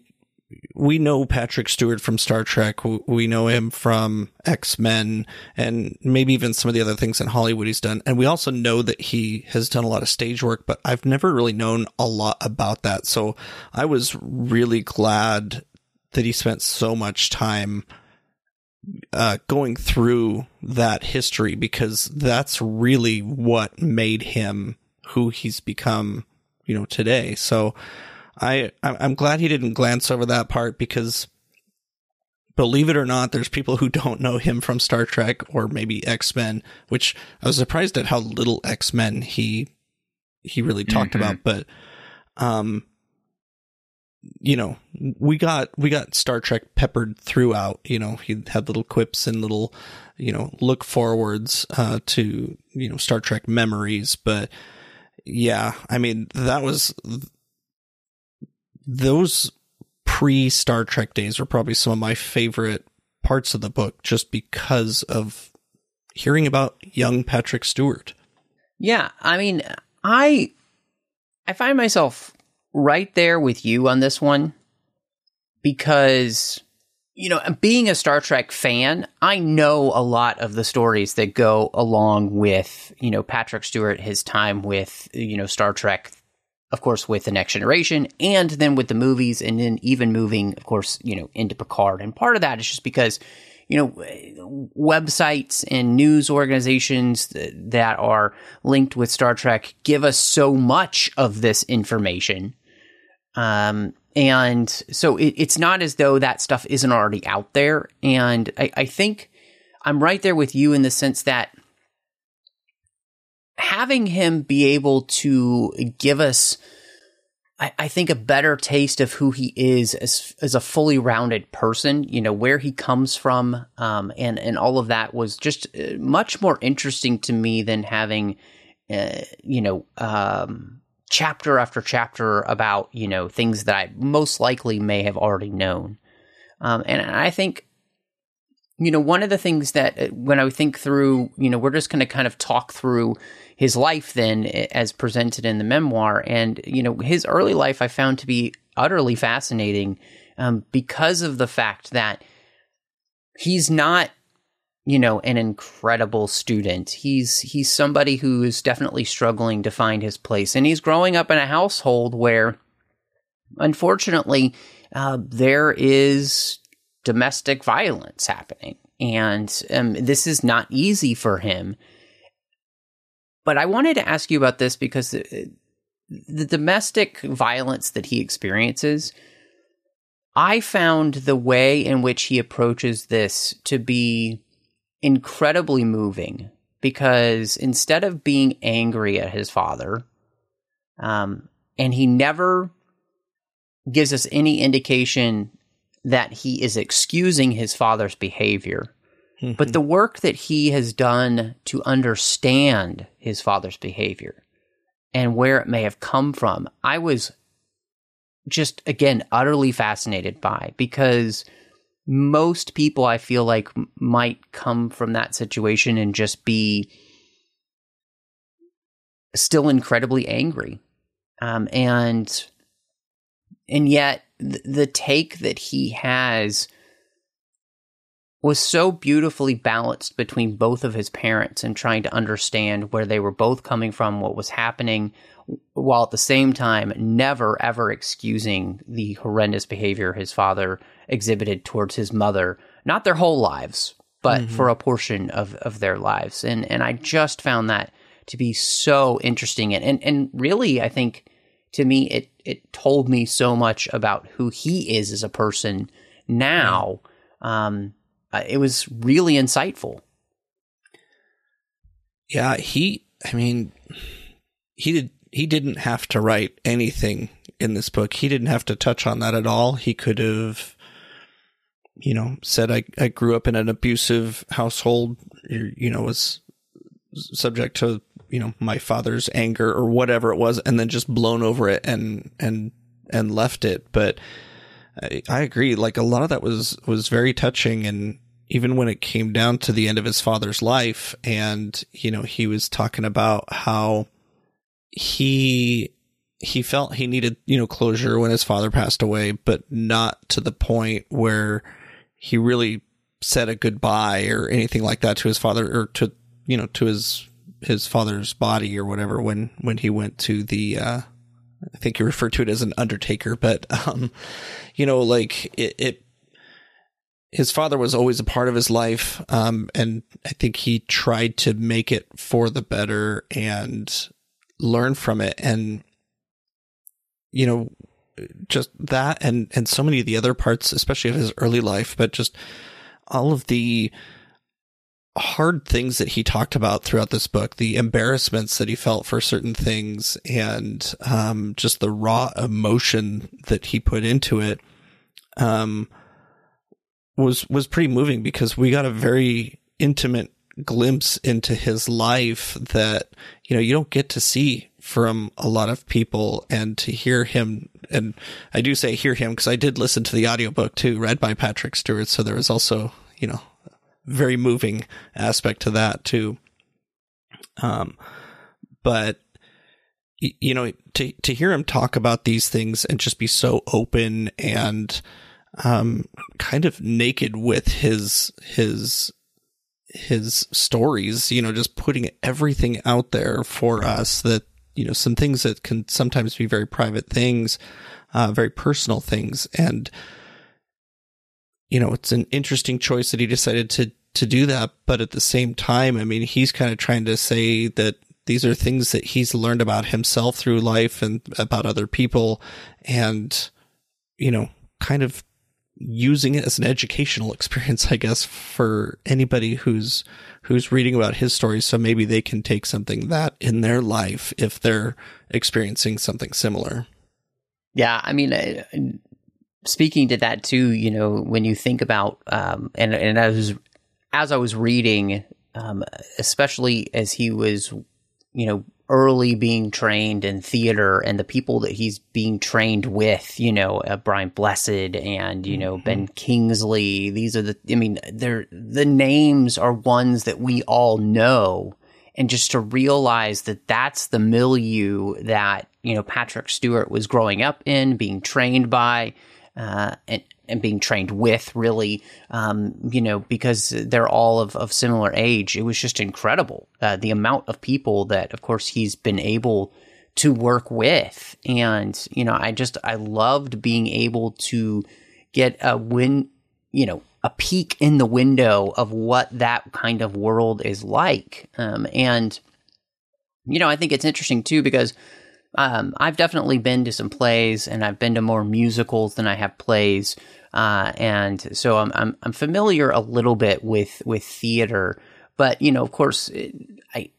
we know Patrick Stewart from Star Trek. We know him from X Men and maybe even some of the other things in Hollywood he's done. And we also know that he has done a lot of stage work, but I've never really known a lot about that. So I was really glad that he spent so much time uh, going through that history because that's really what made him who he's become, you know, today. So I I'm glad he didn't glance over that part because believe it or not, there's people who don't know him from Star Trek or maybe X Men, which I was surprised at how little X Men he he really talked mm-hmm. about. But um, you know, we got we got Star Trek peppered throughout. You know, he had little quips and little you know look forwards uh, to you know Star Trek memories, but yeah, I mean that was those pre Star Trek days are probably some of my favorite parts of the book just because of hearing about young Patrick Stewart. Yeah, I mean, I I find myself right there with you on this one because you know, being a Star Trek fan, I know a lot of the stories that go along with, you know, Patrick Stewart, his time with, you know, Star Trek of course, with the next generation and then with the movies and then even moving, of course, you know, into Picard. And part of that is just because, you know, websites and news organizations that are linked with Star Trek give us so much of this information. Um, and so it, it's not as though that stuff isn't already out there. And I, I think I'm right there with you in the sense that having him be able to give us, I, I, think, a better taste of who he is as as a fully rounded person. You know where he comes from, um, and and all of that was just uh, much more interesting to me than having, uh, you know, um, chapter after chapter about you know things that I most likely may have already known. Um, and I think you know, one of the things that uh, when I think through, you know, we're just going to kind of talk through his life then as presented in the memoir. And, you know, his early life I found to be utterly fascinating um, because of the fact that he's not, you know, an incredible student. He's he's somebody who is definitely struggling to find his place, and he's growing up in a household where, unfortunately, uh, there is domestic violence happening, and um, this is not easy for him. But I wanted to ask you about this because the, the domestic violence that he experiences, I found the way in which he approaches this to be incredibly moving because instead of being angry at his father, um, and he never gives us any indication that he is excusing his father's behavior. Mm-hmm. But the work that he has done to understand his father's behavior and where it may have come from, I was just, again, utterly fascinated by because most people I feel like might come from that situation and just be still incredibly angry. Um, and, and yet the, the take that he has was so beautifully balanced between both of his parents and trying to understand where they were both coming from, what was happening, while at the same time never ever excusing the horrendous behavior his father exhibited towards his mother, not their whole lives, but mm-hmm. for a portion of, of their lives. And and I just found that to be so interesting and, and and really I think to me it it told me so much about who he is as a person now. Um, uh, it was really insightful. Yeah, he. I mean, he did. He didn't have to write anything in this book. He didn't have to touch on that at all. He could have, you know, said, "I I grew up in an abusive household. You know, was subject to you know, my father's anger or whatever it was, and then just blown over it and, and, and left it. But I, I agree. Like a lot of that was, was very touching. And even when it came down to the end of his father's life and, you know, he was talking about how he, he felt he needed, you know, closure when his father passed away, but not to the point where he really said a goodbye or anything like that to his father or to, you know, to his, his father's body or whatever when, when he went to the, uh, I think you referred to it as an undertaker, but, [laughs] um, you know, like it, it his father was always a part of his life. Um, and I think he tried to make it for the better and learn from it. And, you know, just that and, and so many of the other parts, especially of his early life, but just all of the hard things that he talked about throughout this book, the embarrassments that he felt for certain things and, um, just the raw emotion that he put into it. Um, was was pretty moving because we got a very intimate glimpse into his life that you know you don't get to see from a lot of people and to hear him and I do say hear him because I did listen to the audiobook too read by Patrick Stewart. So there was also you know very moving aspect to that too. Um but you know to to hear him talk about these things and just be so open and um, kind of naked with his his his stories. You know, just putting everything out there for us. That you know, some things that can sometimes be very private things, uh, very personal things, and you know, it's an interesting choice that he decided to to do that. But at the same time, I mean, he's kind of trying to say that these are things that he's learned about himself through life and about other people, and you know, kind of using it as an educational [laughs] experience, I guess, for anybody who's who's reading about his stories. So maybe they can take something that in their life if they're experiencing something similar. Yeah, I mean, speaking to that too, you know, when you think about um, and and as as I was reading, um, especially as he was, you know, early being trained in theater and the people that he's being trained with, you know, uh, Brian Blessed and, you know, mm-hmm. Ben Kingsley. These are the, I mean, they're, the names are ones that we all know. And just to realize that that's the milieu that, you know, Patrick Stewart was growing up in, being trained by, uh, and, and being trained with really, um, you know, because they're all of, of similar age. It was just incredible. Uh, the amount of people that, of course, he's been able to work with. And, you know, I just, I loved being able to get a win, you know, a peek in the window of what that kind of world is like. Um, and, you know, I think it's interesting too because um, I've definitely been to some plays and I've been to more musicals than I have plays. Uh, and so I'm, I'm, I'm familiar a little bit with with theater, but you know, of course, I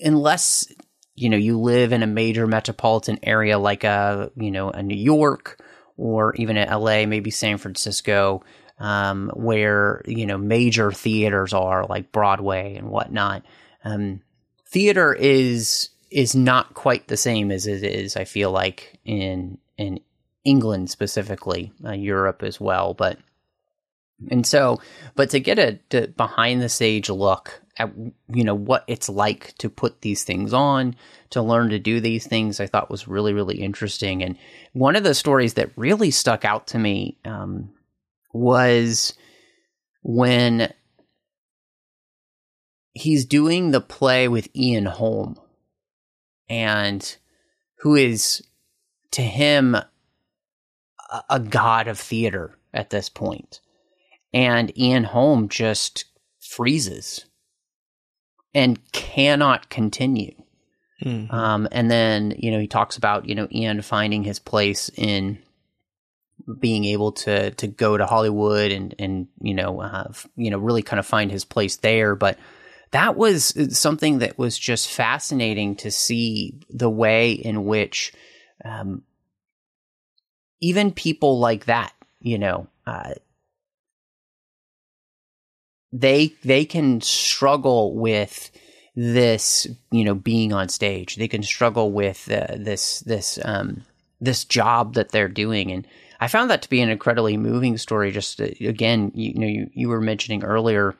unless you know you live in a major metropolitan area like a you know a New York or even a LA, maybe San Francisco, um, where you know major theaters are like Broadway and whatnot. Um, theater is is not quite the same as it is. I feel like in in England specifically, uh, Europe as well. But and so, but to get a to behind the stage look at you know what it's like to put these things on, to learn to do these things, I thought was really really interesting. And one of the stories that really stuck out to me um, was when he's doing the play with Ian Holm, and who is to him a god of theater at this point. And Ian Holm just freezes and cannot continue. Mm-hmm. Um, and then, you know, he talks about, you know, Ian finding his place in being able to to go to Hollywood and and you know have you know really kind of find his place there but that was something that was just fascinating to see the way in which um, even people like that, you know, uh, they they can struggle with this, you know, being on stage. They can struggle with uh, this this um, this job that they're doing, and I found that to be an incredibly moving story. Just uh, again, you, you know, you, you were mentioning earlier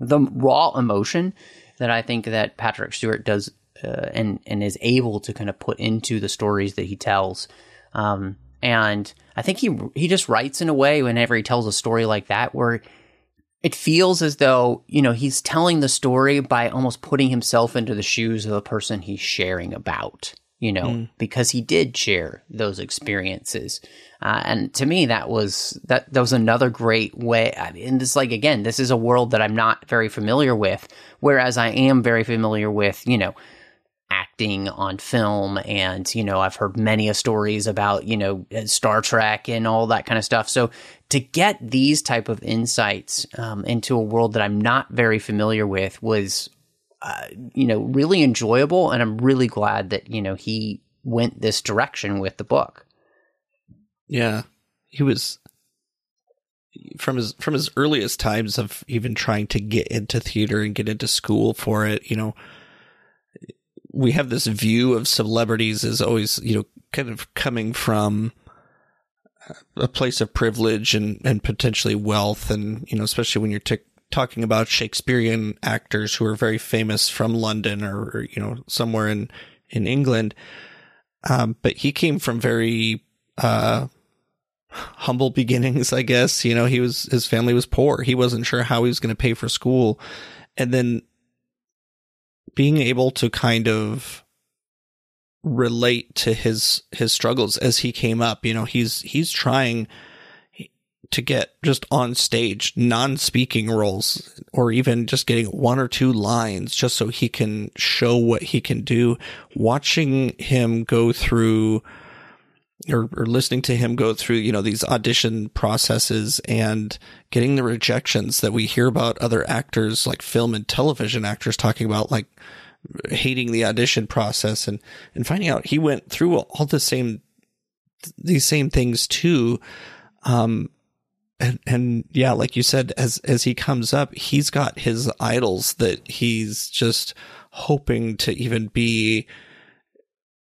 the raw emotion that I think that Patrick Stewart does uh, and and is able to kind of put into the stories that he tells. Um, and I think he he just writes in a way whenever he tells a story like that where it feels as though you know he's telling the story by almost putting himself into the shoes of the person he's sharing about you know mm. because he did share those experiences uh, and to me that was that that was another great way I mean, and this like again this is a world that i'm not very familiar with whereas i am very familiar with you know acting on film and you know i've heard many of stories about you know star trek and all that kind of stuff. So to get these type of insights um, into a world that i'm not very familiar with was uh, you know really enjoyable and i'm really glad that you know he went this direction with the book. Yeah. He was from his from his earliest times of even trying to get into theater and get into school for it you know we have this view of celebrities as always, you know, kind of coming from a place of privilege and, and potentially wealth. And, you know, especially when you're t- talking about Shakespearean actors who are very famous from London or, or you know, somewhere in, in England. Um, but he came from very, uh, humble beginnings, I guess. You know, he was, his family was poor. He wasn't sure how he was going to pay for school. And then being able to kind of relate to his his struggles as he came up you know he's he's trying to get just on stage non-speaking roles or even just getting one or two lines just so he can show what he can do. Watching him go through or, or listening to him go through you know these audition processes and getting the rejections that we hear about other actors like film and television actors talking about like hating the audition process and and finding out he went through all the same these same things too. Um and and yeah like you said as as he comes up he's got his idols that he's just hoping to even be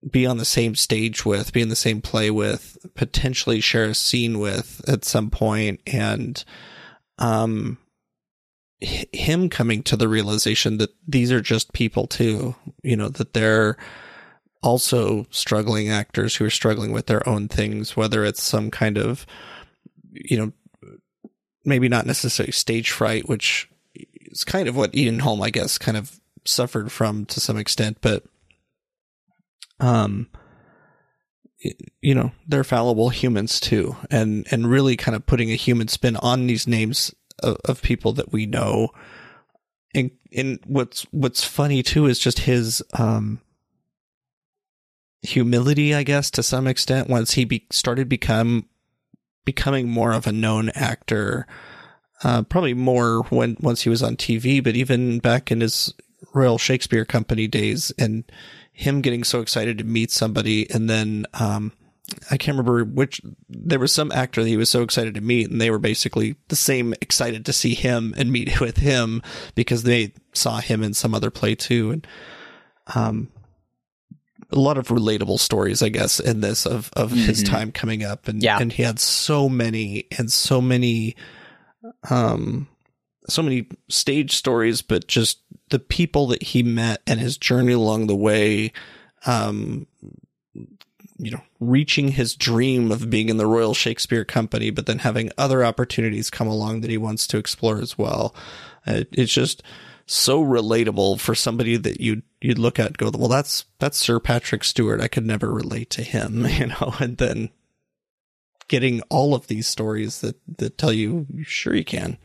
be on the same stage with be in the same play with potentially share a scene with at some point and um him coming to the realization that these are just people too, you know, that they're also struggling actors who are struggling with their own things, whether it's some kind of, you know, maybe not necessarily stage fright, which is kind of what Ian Holm, I guess, kind of suffered from to some extent, but, um, you know, they're fallible humans too, and, and really kind of putting a human spin on these names of, of people that we know. And, and what's what's funny too is just his um, humility, I guess, to some extent. Once he be, started become becoming more of a known actor, uh, probably more when once he was on TV, but even back in his Royal Shakespeare Company days, and him getting so excited to meet somebody, and then um, I can't remember which there was some actor that he was so excited to meet and they were basically the same excited to see him and [laughs] meet with him because they saw him in some other play too and um a lot of relatable stories I guess in this of of mm-hmm. his time coming up and yeah. and he had so many and so many um so many stage stories but just the people that he met and his journey along the way um you know, reaching his dream of being in the Royal Shakespeare Company, but then having other opportunities come along that he wants to explore as well. Uh, it's just so relatable for somebody that you'd you'd look at and go, well, that's that's Sir Patrick Stewart. I could never relate to him, [laughs] you know, and then getting all of these stories that that tell you, sure you can.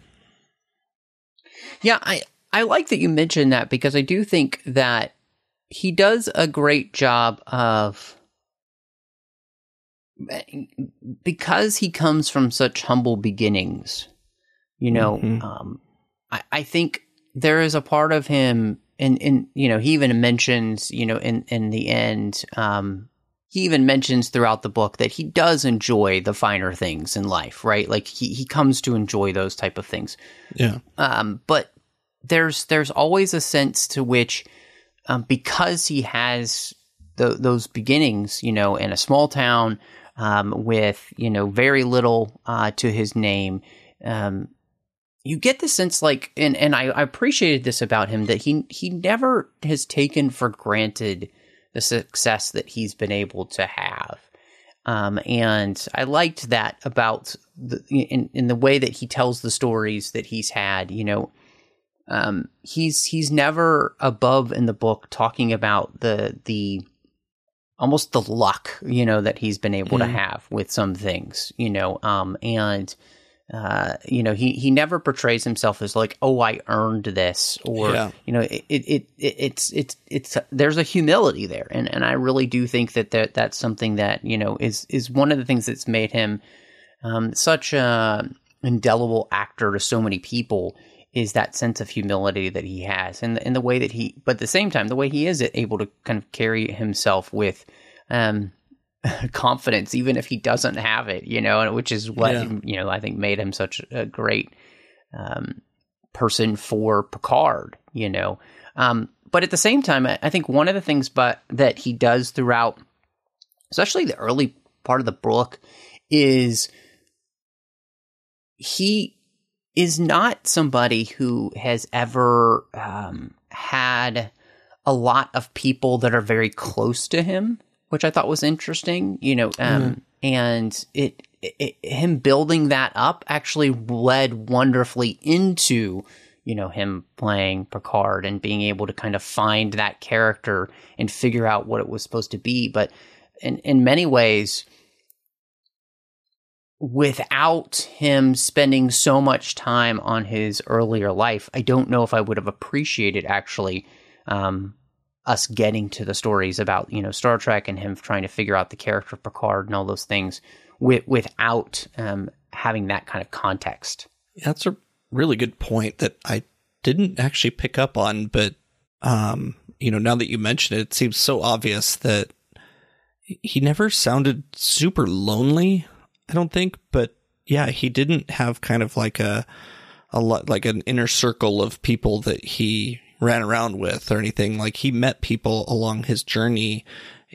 Yeah, I I like that you mentioned that because I do think that he does a great job of because he comes from such humble beginnings, you know, mm-hmm. um, I, I, think there is a part of him, and in you know, he even mentions, you know, in in the end, um, he even mentions throughout the book that he does enjoy the finer things in life, right? Like he he comes to enjoy those type of things. Yeah. Um, but there's there's always a sense to which um, because he has th- those beginnings, you know, in a small town um, with you know very little uh, to his name. Um, you get the sense like and, and I, I appreciated this about him that he he never has taken for granted the success that he's been able to have um, and I liked that about the in, in the way that he tells the stories that he's had you know um, he's he's never above in the book talking about the the almost the luck you know that he's been able mm. to have with some things you know um, and uh, you know, he, he never portrays himself as like, oh, I earned this, or yeah. you know, it, it, it, it's it's it's there's a humility there, and and I really do think that that that's something that you know is is one of the things that's made him um, such a indelible actor to so many people is that sense of humility that he has, and in the way that he, but at the same time, the way he is able to kind of carry himself with. Um, [laughs] confidence, even if he doesn't have it, you know, which is what, yeah. you know, I think made him such a great um, person for Picard, you know. Um, but at the same time, I think one of the things but that he does throughout, especially the early part of the book, is he is not somebody who has ever um, had a lot of people that are very close to him which I thought was interesting. You know, um, mm-hmm. and it, it, him building that up actually led wonderfully into you know him playing Picard and being able to kind of find that character and figure out what it was supposed to be. But in in many ways, without him spending so much time on his earlier life, I don't know if I would have appreciated actually um, us getting to the stories about you know Star Trek and him trying to figure out the character of Picard and all those things with, without um, having that kind of context. That's a really good point that I didn't actually pick up on, but um, you know, now that you mention it, it seems so obvious that he never sounded super lonely. I don't think, but yeah, he didn't have kind of like a a lot like an inner circle of people that he ran around with or anything. Like he met people along his journey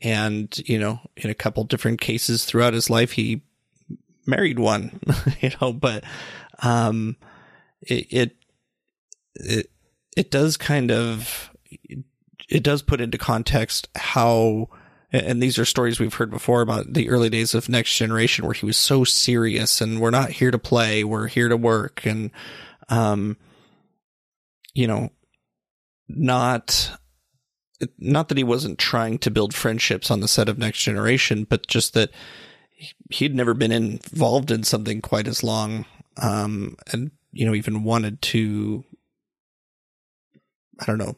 and, you know, in a couple different cases throughout his life, he married one, [laughs] you know, but, um, it, it, it, it does kind of, it does put into context how, and these are stories we've heard before about the early days of next generation where he was so serious and we're not here to play we're here to work and um you know not not that he wasn't trying to build friendships on the set of Next Generation, but just that he'd never been involved in something quite as long, um, and you know even wanted to, I don't know,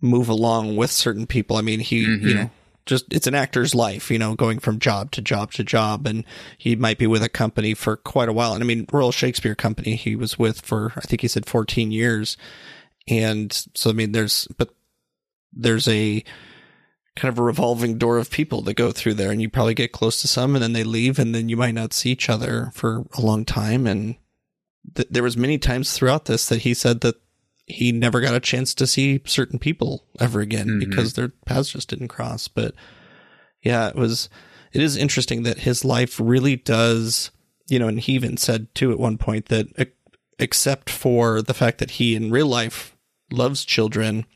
move along with certain people. I mean, he mm-hmm. you know just it's an actor's life, you know, going from job to job to job, and he might be with a company for quite a while. And I mean, Royal Shakespeare Company he was with for I think he said fourteen years and so, I mean, there's, but there's a kind of a revolving door of people that go through there and you probably get close to some and then they leave and then you might not see each other for a long time. And th- there was many times throughout this that he said that he never got a chance to see certain people ever again mm-hmm. because their paths just didn't cross. But yeah, it was, it is interesting that his life really does, you know, and he even said too at one point that except for the fact that he in real life loves children,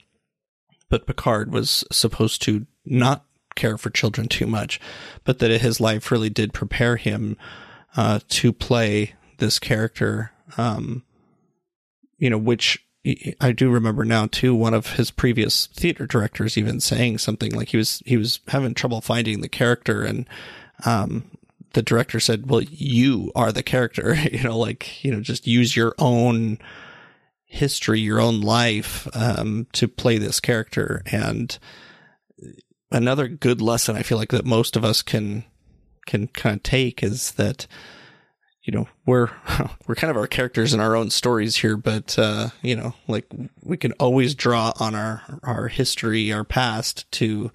but Picard was supposed to not care for children too much, but that his life really did prepare him uh, to play this character. Um, you know, which I do remember now too. One of his previous theater directors even saying something like he was he was having trouble finding the character, and um, the director said, "Well, you are the character. [laughs] you know, like you know, just use your own." History, your own life, um, to play this character. And another good lesson I feel like that most of us can, can kind of take is that, you know, we're, [laughs] we're kind of our characters in our own stories here, but, uh, you know, like we can always draw on our, our history, our past to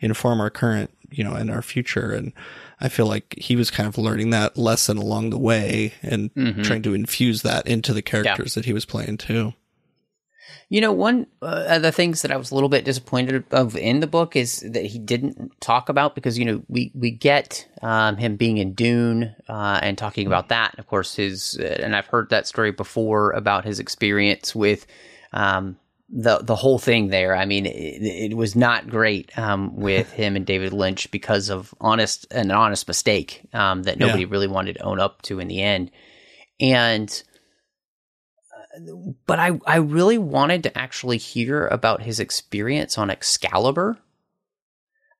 inform our current, you know, and our future. And, I feel like he was kind of learning that lesson along the way and mm-hmm. trying to infuse that into the characters yeah. that he was playing too. You know, one uh, of the things that I was a little bit disappointed of in the book is that he didn't talk about because you know we we get um, him being in Dune uh, and talking about that. And of course, his uh, and I've heard that story before about his experience with um, the the whole thing there. I mean, it, it was not great um, with [laughs] him and David Lynch because of honest an honest mistake um, that nobody Yeah. really wanted to own up to in the end, and but I, I really wanted to actually hear about his experience on Excalibur.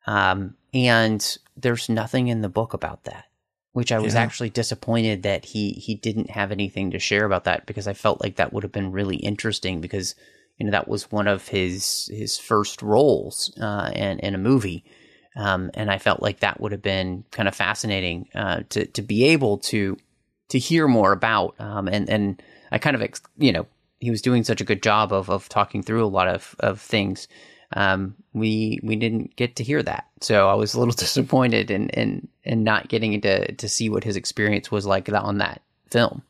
Um, and there's nothing in the book about that, which I was Yeah. actually disappointed that he, he didn't have anything to share about that because I felt like that would have been really interesting because, you know, that was one of his, his first roles, uh, in, in a movie. Um, and I felt like that would have been kind of fascinating, uh, to, to be able to, to hear more about. Um, and, and I kind of, ex- you know, he was doing such a good job of, of talking through a lot of, of things. Um, we, we didn't get to hear that. So I was a little [laughs] disappointed in, in, in not getting to, to see what his experience was like on that film.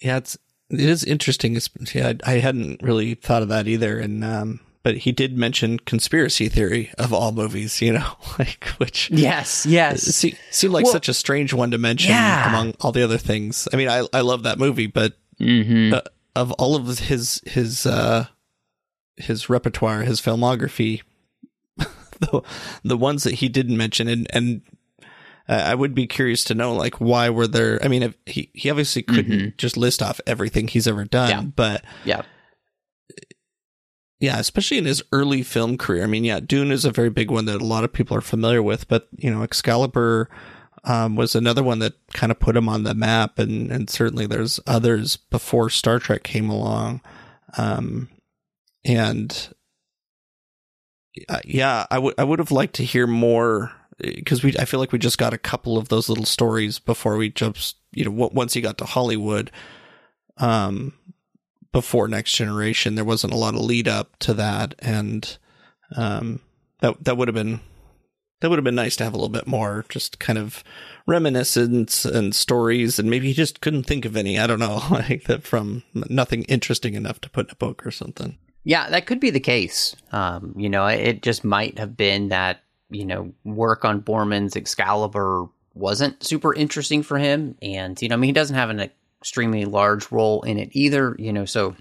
Yeah, it's it is interesting. It's, yeah, I, I hadn't really thought of that either. And um, but he did mention conspiracy theory of all movies. You know, [laughs] like which Yes. Yes. se- seemed like Well- such a strange one to mention Yeah. among all the other things. I mean, I I love that movie, but Mm-hmm. uh, of all of his his uh his repertoire, his filmography, [laughs] the the ones that he didn't mention, and and uh, I would be curious to know like why were there? I mean, if he he obviously couldn't just list off everything he's ever done, Yeah. but Yeah. yeah, especially in his early film career. I mean, yeah, Dune is a very big one that a lot of people are familiar with, but you know, Excalibur um, was another one that kind of put him on the map, and and certainly there's others before Star Trek came along, um, and uh, yeah, I would I would have liked to hear more because we I feel like we just got a couple of those little stories before we jumped, you know, once he got to Hollywood. Um, before Next Generation, there wasn't a lot of lead up to that, and um, that that would have been that would have been nice to have a little bit more, just kind of reminiscence and stories, and maybe he just couldn't think of any. I don't know, [laughs] like that from nothing interesting enough to put in a book or something. Yeah, that could be the case. Um, you know, it just might have been that, you know, work on Boorman's Excalibur wasn't super interesting for him. And, you know, I mean, he doesn't have an extremely large role in it either, you know, so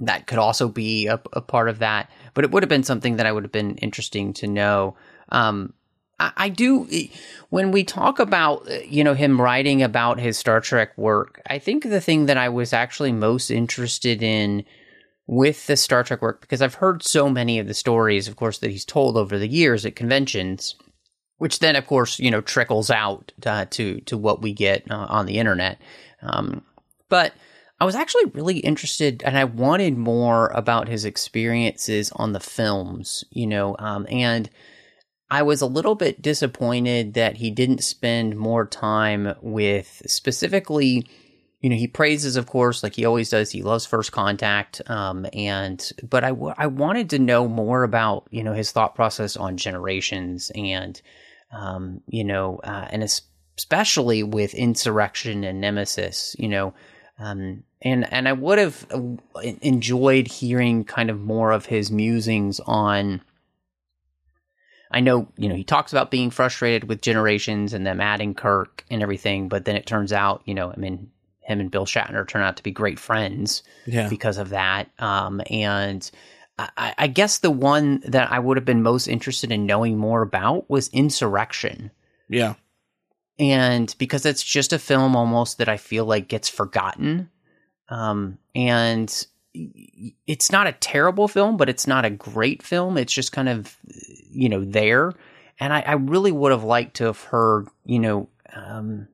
that could also be a, a part of that. But it would have been something that I would have been interesting to know. Um, I, I do, when we talk about, you know, him writing about his Star Trek work, I think the thing that I was actually most interested in with the Star Trek work because I've heard so many of the stories, of course, that he's told over the years at conventions, which then, of course, you know, trickles out uh, to to what we get uh, on the internet. Um, but I was actually really interested, and I wanted more about his experiences on the films, you know, um, and. I was a little bit disappointed that he didn't spend more time with specifically you know he praises of course like he always does. He loves first contact. Um and but I, w- I wanted to know more about you know his thought process on generations and um you know uh, and especially with insurrection and nemesis you know um and and i would have uh, enjoyed hearing kind of more of his musings on I know, you know, he talks about being frustrated with generations and them adding Kirk and everything, but then it turns out, you know, I mean, him and Bill Shatner turn out to be great friends Yeah, because of that. Um, and I, I guess the one that I would have been most interested in knowing more about was Insurrection. yeah, And because it's just a film almost that I feel like gets forgotten. Um, and it's not a terrible film, but it's not a great film. It's just kind of, you know, there. And I, I really would have liked to have heard, you know, um,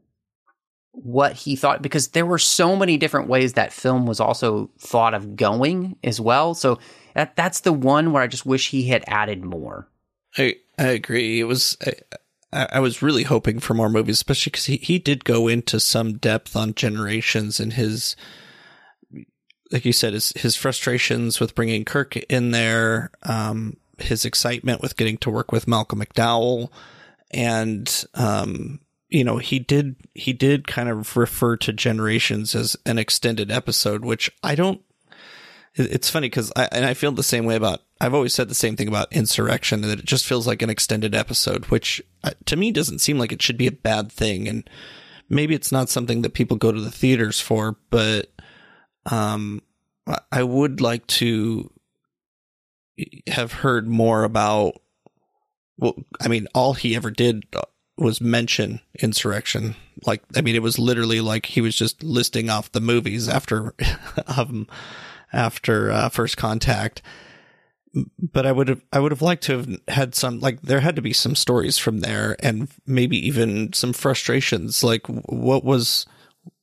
what he thought because there were so many different ways that film was also thought of going as well. So that that's the one where I just wish he had added more. I I agree. It was I, I was really hoping for more movies, especially because he he did go into some depth on generations and his like you said, his his frustrations with bringing Kirk in there, um, his excitement with getting to work with Malcolm McDowell, and um, you know, he did he did kind of refer to generations as an extended episode, which I don't. it's funny because I and I feel the same way about. I've always said the same thing about Insurrection that it just feels like an extended episode, which uh, to me doesn't seem like it should be a bad thing. And maybe it's not something that people go to the theaters for, but um, I- I would like to have heard more about. Well, I mean, all he ever did was mention insurrection. Like, I mean, it was literally like he was just listing off the movies after, [laughs] um, after uh, First Contact. But I would have, I would have liked to have had some, like, there had to be some stories from there, and maybe even some frustrations. Like, what was,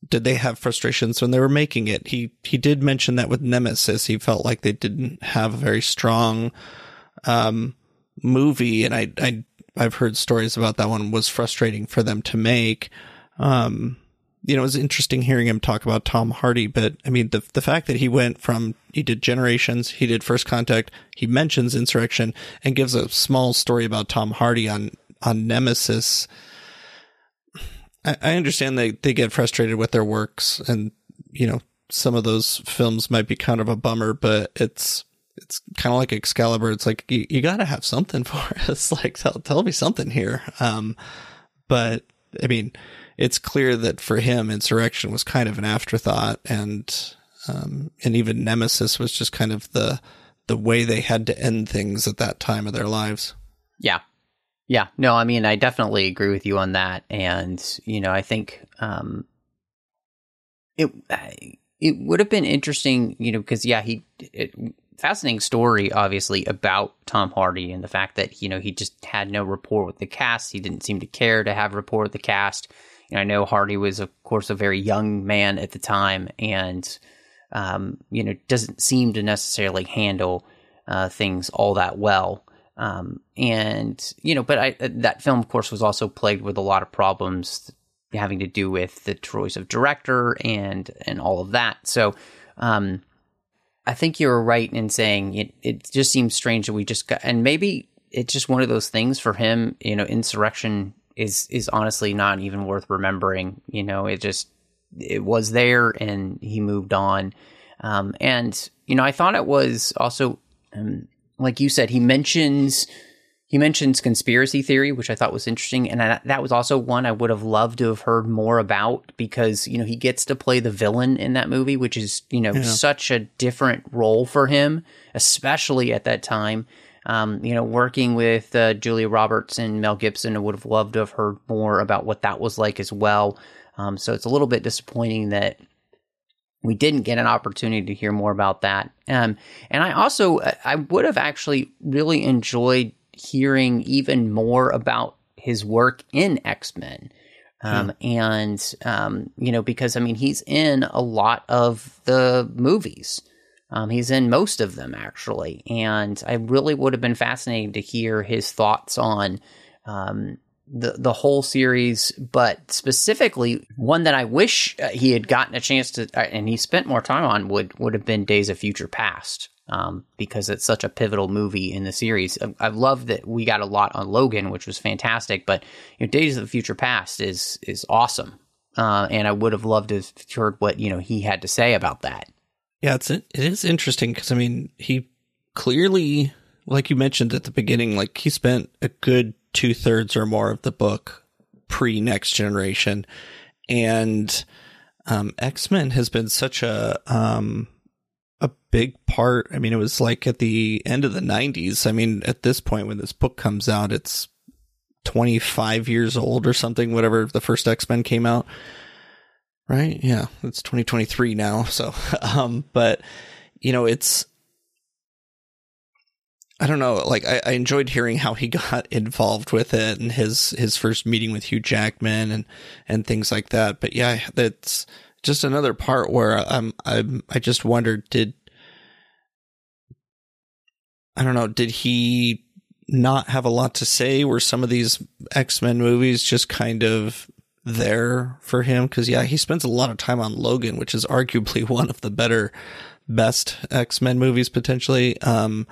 did they have frustrations when they were making it? He he did mention that with Nemesis, he felt like they didn't have a very strong, um, movie, and I I I've heard stories about that one was frustrating for them to make. Um, you know, it was interesting hearing him talk about Tom Hardy, but I mean, the the fact that he went from he did Generations, he did First Contact, he mentions Insurrection, and gives a small story about Tom Hardy on on Nemesis. I, I understand they they get frustrated with their works, and you know, some of those films might be kind of a bummer, but it's it's kind of like Excalibur. It's like you, you got to have something [laughs] for us. Like tell tell me something here. Um, but I mean, it's clear that for him, Insurrection was kind of an afterthought, and um, and even Nemesis was just kind of the the way they had to end things at that time of their lives. Yeah. Yeah. No, I mean, I definitely agree with you on that. And, you know, I think um, it it would have been interesting, you know, because, yeah, he, it, fascinating story, obviously, about Tom Hardy and the fact that, you know, he just had no rapport with the cast. He didn't seem to care to have rapport with the cast. Know, I know Hardy was, of course, a very young man at the time and, um, you know, doesn't seem to necessarily handle uh, things all that well. Um, and you know, but I, that film, of course, was also plagued with a lot of problems having to do with the choice of director and and all of that. So, um, I think you were right in saying it. It just seems strange that we just got, and maybe it's just one of those things for him. You know, insurrection is is honestly not even worth remembering. You know, it just it was there and he moved on. Um, and you know, I thought it was also. Um, like you said, he mentions he mentions conspiracy theory, which I thought was interesting, and I, that was also one I would have loved to have heard more about because you know he gets to play the villain in that movie, which is you know yeah. such a different role for him, especially at that time. Um, you know, working with uh, Julia Roberts and Mel Gibson, I would have loved to have heard more about what that was like as well. Um, so it's a little bit disappointing that we didn't get an opportunity to hear more about that. Um, and I also, I would have actually really enjoyed hearing even more about his work in X Men. Um, hmm. And, um, you know, because I mean, he's in a lot of the movies. Um, he's in most of them, actually. And I really would have been fascinated to hear his thoughts on, um, the the whole series, but specifically one that I wish uh, he had gotten a chance to, uh, and he spent more time on would would have been Days of Future Past, um, because it's such a pivotal movie in the series. I, I love that we got a lot on Logan, which was fantastic, but you know, Days of the Future Past is is awesome, uh, and I would have loved to have heard what you know he had to say about that. Yeah, it's it is interesting because I mean he clearly, like you mentioned at the beginning, like he spent a good two thirds or more of the book pre Next Generation, and um, X Men has been such a um, a big part. I mean, it was like at the end of the '90s. I mean, at this point when this book comes out, it's 25 years old or something. Whatever the first X Men came out, right? Yeah, it's 2023 now. [laughs] So, um, but you know, it's I don't know. Like I, I, enjoyed hearing how he [laughs] got involved with it and his his first meeting with Hugh Jackman and and things like that. But yeah, that's just another part where I'm I'm I just wondered did I don't know did he not have a lot to say? Were some of these X Men movies just kind of there for him? Because yeah, he spends a lot of time on Logan, which is arguably [laughs] one of the better, best X Men movies potentially. Um,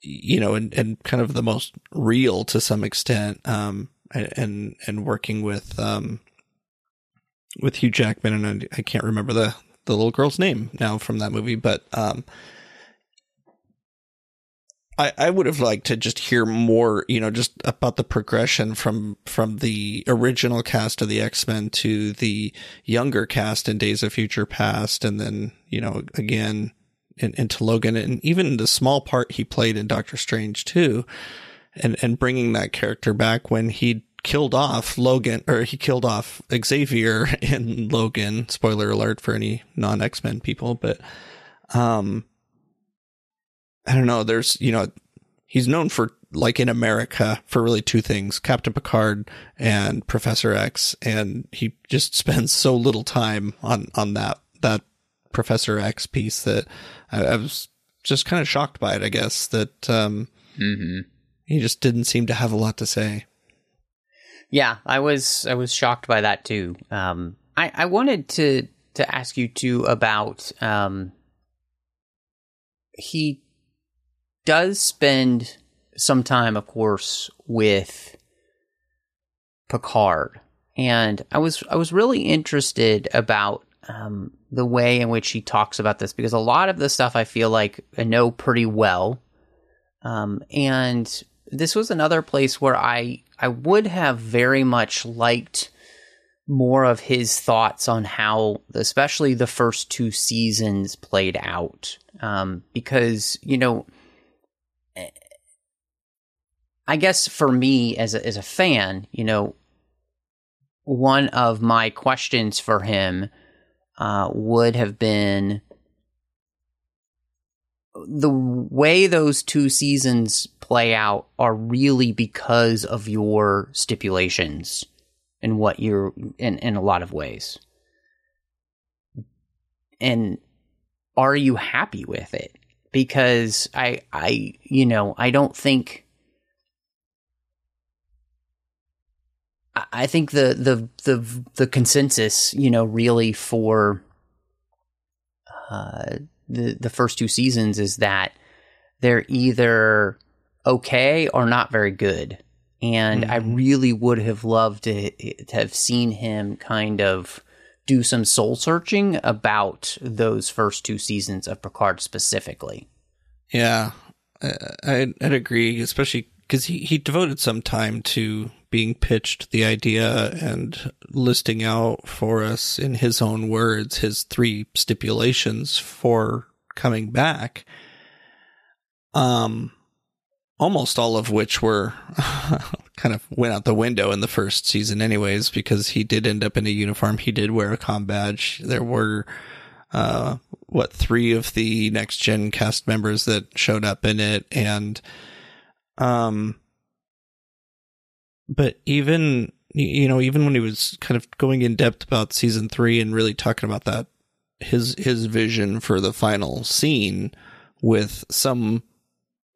you know, and, and kind of the most real to some extent, um, and, and working with, um, with Hugh Jackman and I, I can't remember the, the little girl's name now from that movie, but, um, I, I would have liked to just hear more, you know, just about the progression from from the original cast of the X Men to the younger cast in Days of Future Past, and then you know again in, into Logan, and even the small part he played in Doctor Strange too, and and bringing that character back when he killed off Logan or he killed off Xavier [laughs] in Logan. Spoiler alert for any non X Men people, but um I don't know. There's, you know, he's known for like in America for really two things, Captain Picard and Professor X. And he just [laughs] spends so little time on, on that, that Professor X piece that I, I was just kind of shocked by it, I guess, that, um, Mm-hmm. he just didn't seem to have a lot to say. Yeah, I was I was shocked by that too. Um, I I wanted to to ask you too about um, he does spend some time, of course, with Picard, and I was I was really interested about um, the way in which he talks about this because a lot of the stuff I feel like I know pretty well, um, and this was another place where I I would have very much liked more of his thoughts on how, especially the first two seasons played out, um, because you know, I guess for me as a, as a fan, you know, one of my questions for him uh, would have been the way those two seasons play out are really because of your stipulations and what you're in in a lot of ways. And are you happy with it? Because I I you know, I don't think I- think the the the the consensus, you know, really for uh the the first two seasons is that they're either okay or not very good. And I mm-hmm. really would have loved to, to have seen him kind of do some soul searching about those first two seasons of Picard specifically. Yeah, I- I'd, I'd agree, especially because he, he devoted some time to being pitched the idea and listing out for us in his own words his three stipulations for coming back. Um, almost all of which were [laughs] kind of went out the window in the first season, anyways, because he did end up in a uniform. He did wear a com badge. There were uh, what three of the next gen cast members that showed up in it, and um, but even you know even when he was kind of going in depth about season three and really talking about that his his vision for the final scene with some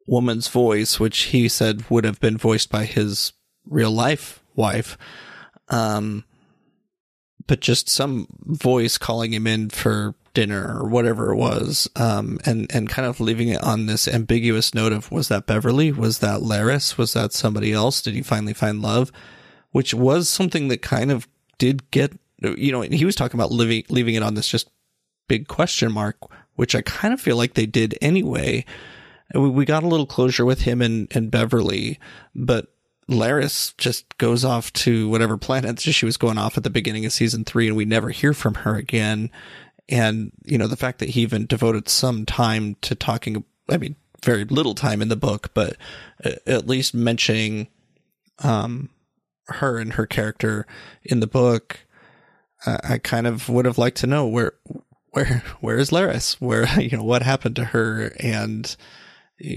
woman's voice, which he said would have been voiced by his real life wife. Um, but just some voice calling him in for dinner or whatever it was. Um, and, and kind of leaving it on this ambiguous note of, was that Beverly? Was that Laris? Was that somebody else? Did he finally find love? Which was something that kind of did get, you know, he was talking about living, leaving it on this just big question mark, which I kind of feel like they did anyway. We, we got a little closure with him and, and Beverly, but Laris just goes off to whatever planet she was going off at the beginning of season three, and we never hear from her again. And, you know, the fact that he even devoted some time to talking, I mean, very little time in the book, but at least mentioning, um, her and her character in the book, uh, I kind of would have liked to know where, where, where is Laris? Where, [laughs] you know, what happened to her? And,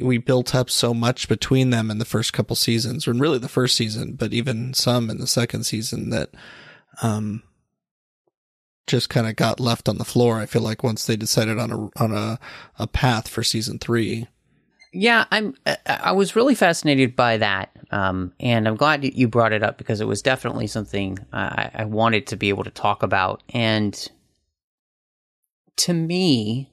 we built up so much between them in the first couple seasons, and really the first season, but even some in the second season that um just kind of got left on the floor. I feel like once they decided on a on a a path for season three. Yeah, I'm. I- was really fascinated by that, um, and I'm glad you brought it up because it was definitely something I, I wanted to be able to talk about. And to me,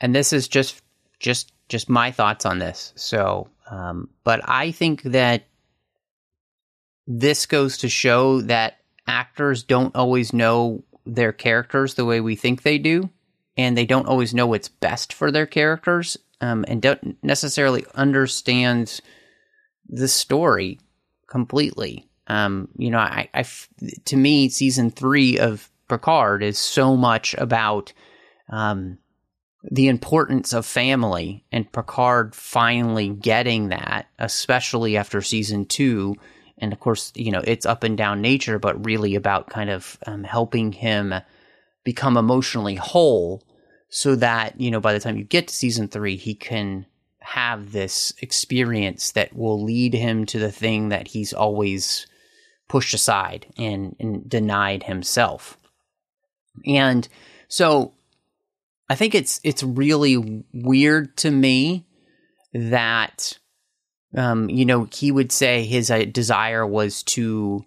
and this is just just just my thoughts on this. So, um, but I think that this goes to show that actors don't always know their characters the way we think they do, and they don't always know what's best for their characters um, and don't necessarily understand the story completely. Um, you know, I, I to me, season three of Picard is so much about um, the importance of family, and Picard finally getting that, especially after season two. And of course, you know, it's up and down nature, but really about kind of um, helping him become emotionally whole so that, you know, by the time you get to season three, he can have this experience that will lead him to the thing that he's always pushed aside and, and denied himself. And so I think it's it's really weird to me that um, you know he would say his uh, desire was to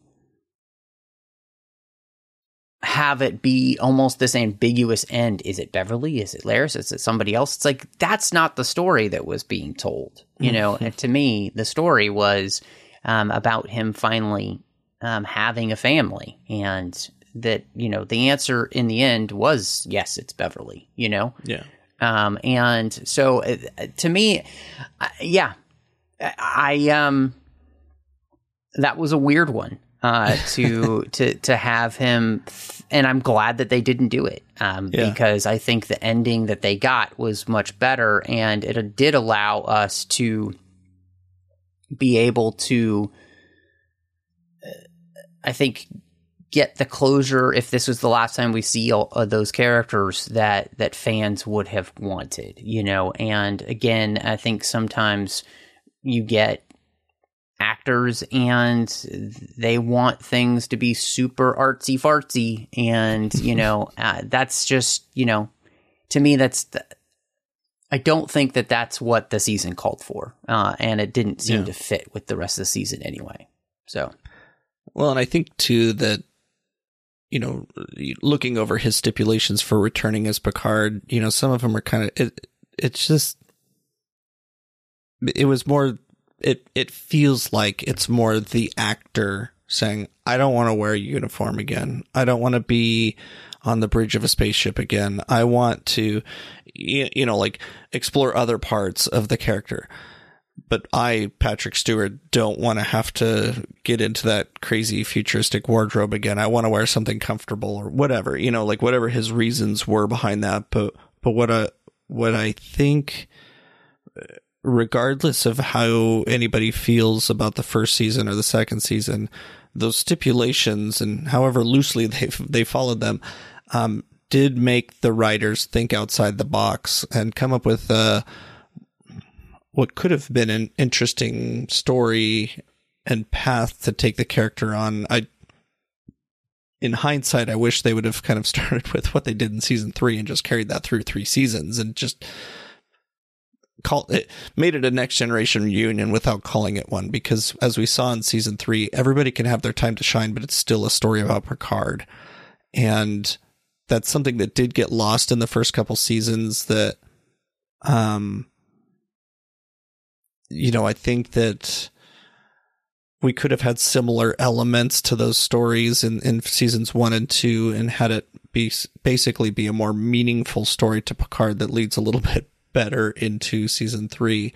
have it be almost this ambiguous end. Is it Beverly? Is it Laris? Is it somebody else? It's like that's not the story that was being told. You know, and to me, the story was um, about him finally um, having a family, and that you know the answer in the end was yes, it's Beverly. You know, Yeah. um, and so uh, to me, uh, yeah, I um, that was a weird one uh, [laughs] to to to have him, and I'm glad that they didn't do it um, Yeah. because I think the ending that they got was much better, and it did allow us to be able to, uh, I think, get the closure if this was the last time we see all of those characters that that fans would have wanted you know and again i think sometimes you get actors and they want things to be super artsy fartsy and you [laughs] know uh, that's just you know to me that's the, i don't think that that's what the season called for uh, and it didn't seem Yeah. to fit with the rest of the season anyway so Well, and I think too that you know, looking over his stipulations for returning as Picard, you know, some of them are kind of it. It's just it was more. It it feels like it's more the actor saying, "I don't want to wear a uniform again. I don't want to be." on the bridge of a spaceship again. I want to, you know, like explore other parts of the character but I, Patrick Stewart, don't want to have to get into that crazy futuristic wardrobe again. I want to wear something comfortable or whatever, you know, like whatever his reasons were behind that. But, but what I, what I think, regardless of how anybody feels about the first season or the second season, those stipulations and however loosely [laughs] they they followed them, um, did make the writers think outside the box and come up with what could have been an interesting story and path to take the character on. I, in hindsight, I wish they would have kind of [laughs] started with what they did in season three and just carried that through three seasons and just call it made it a next generation reunion without calling it one because as we saw in season three everybody can have their time to shine but it's still a story about picard and that's something that did get lost in the first couple seasons that um you know i think that we could have had similar elements to those stories in, in seasons one and two and had it be basically be a more meaningful story to Picard that leads a little [laughs] bit better into season three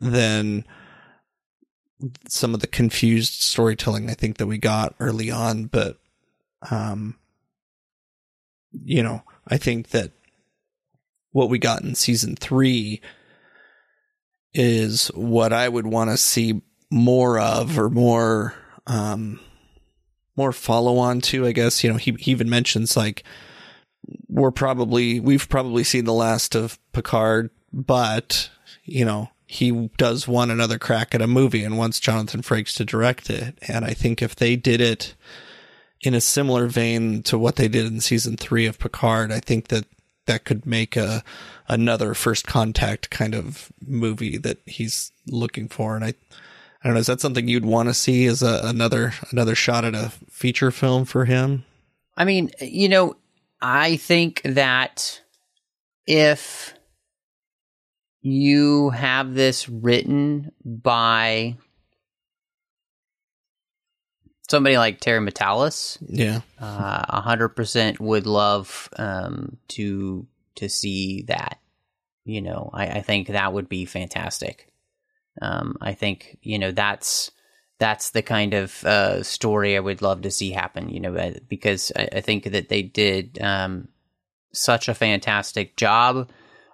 than some of the confused storytelling I think that we got early on. But, um, you know, I think that what we got in season three is what I would want to see more of or more um more follow on to i guess you know he, he even mentions like we're probably we've probably seen the last of picard but you know he does want another crack at a movie and wants jonathan frakes to direct it and i think if they did it in a similar vein to what they did in season three of picard i think that that could make a another first contact kind of movie that he's looking for and i I don't know. Is that something you'd want to see as a, another another shot at a feature film for him? I mean, you know, I think that if you have this written by somebody like Terry Matalas, Yeah, uh, a hundred percent would love um, to to see that. You know, I, I think that would be fantastic. Um, I think you know that's that's the kind of uh, story I would love to see happen. You know, uh, because I, I think that they did um, such a fantastic job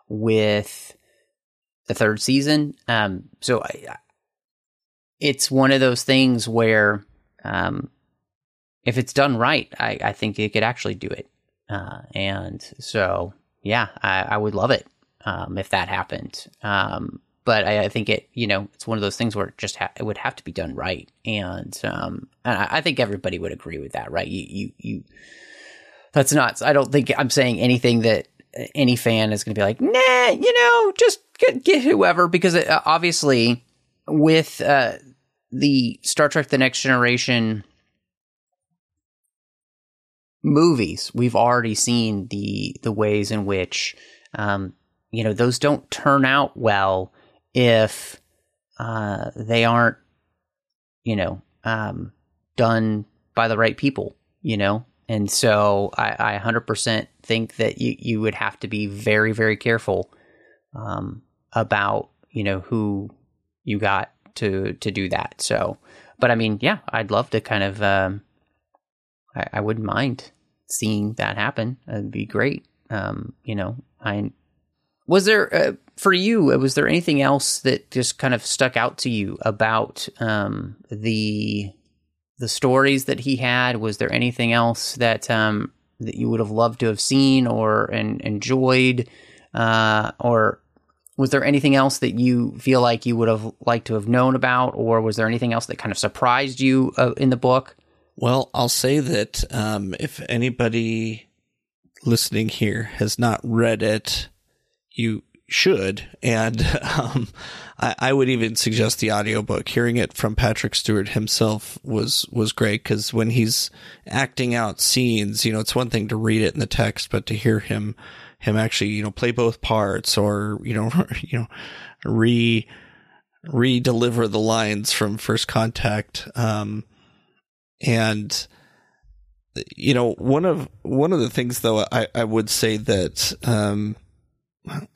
with the third season. Um, so I, it's one of those things where um, if it's done right, I, I think it could actually do it. Uh, and so, yeah, I, I would love it um, if that happened. Um, but I, think it, you know, it's one of those things where it just ha- it would have to be done right, and um, and I, think everybody would agree with that, right? You, you, you. That's nuts. I don't think I'm saying anything that any fan is going to be like, nah, you know, just get, get whoever, because it, uh, obviously with uh, the Star Trek: The Next Generation movies, we've already seen the the ways in which um, you know those don't turn out well if uh, they aren't you know um, done by the right people. You know, and so I, I 100% think that you you would have to be very very careful um, about you know who you got to to do that. So, but I mean, yeah, I'd love to kind of. Um, I, I wouldn't mind seeing that happen. It'd be great. Um, you know, I was there uh, for you. Was there anything else that just kind of stuck out to you about um, the the stories that he had? Was there anything else that um, that you would have loved to have seen or and enjoyed, uh, or was there anything else that you feel like you would have liked to have known about, or was there anything else that kind of surprised you uh, in the book? Well, I'll say that um, if anybody listening here has not read it, you should. And [laughs] um, I, I, would even suggest the audiobook. Hearing it from Patrick Stewart himself was was great because when he's acting out scenes, you know, it's one thing to read it in the text, but to hear him him actually, you know, play both parts or you know, [laughs] you know, re re deliver the lines from First Contact. Um, and you know one of one of the things though I, I would say that um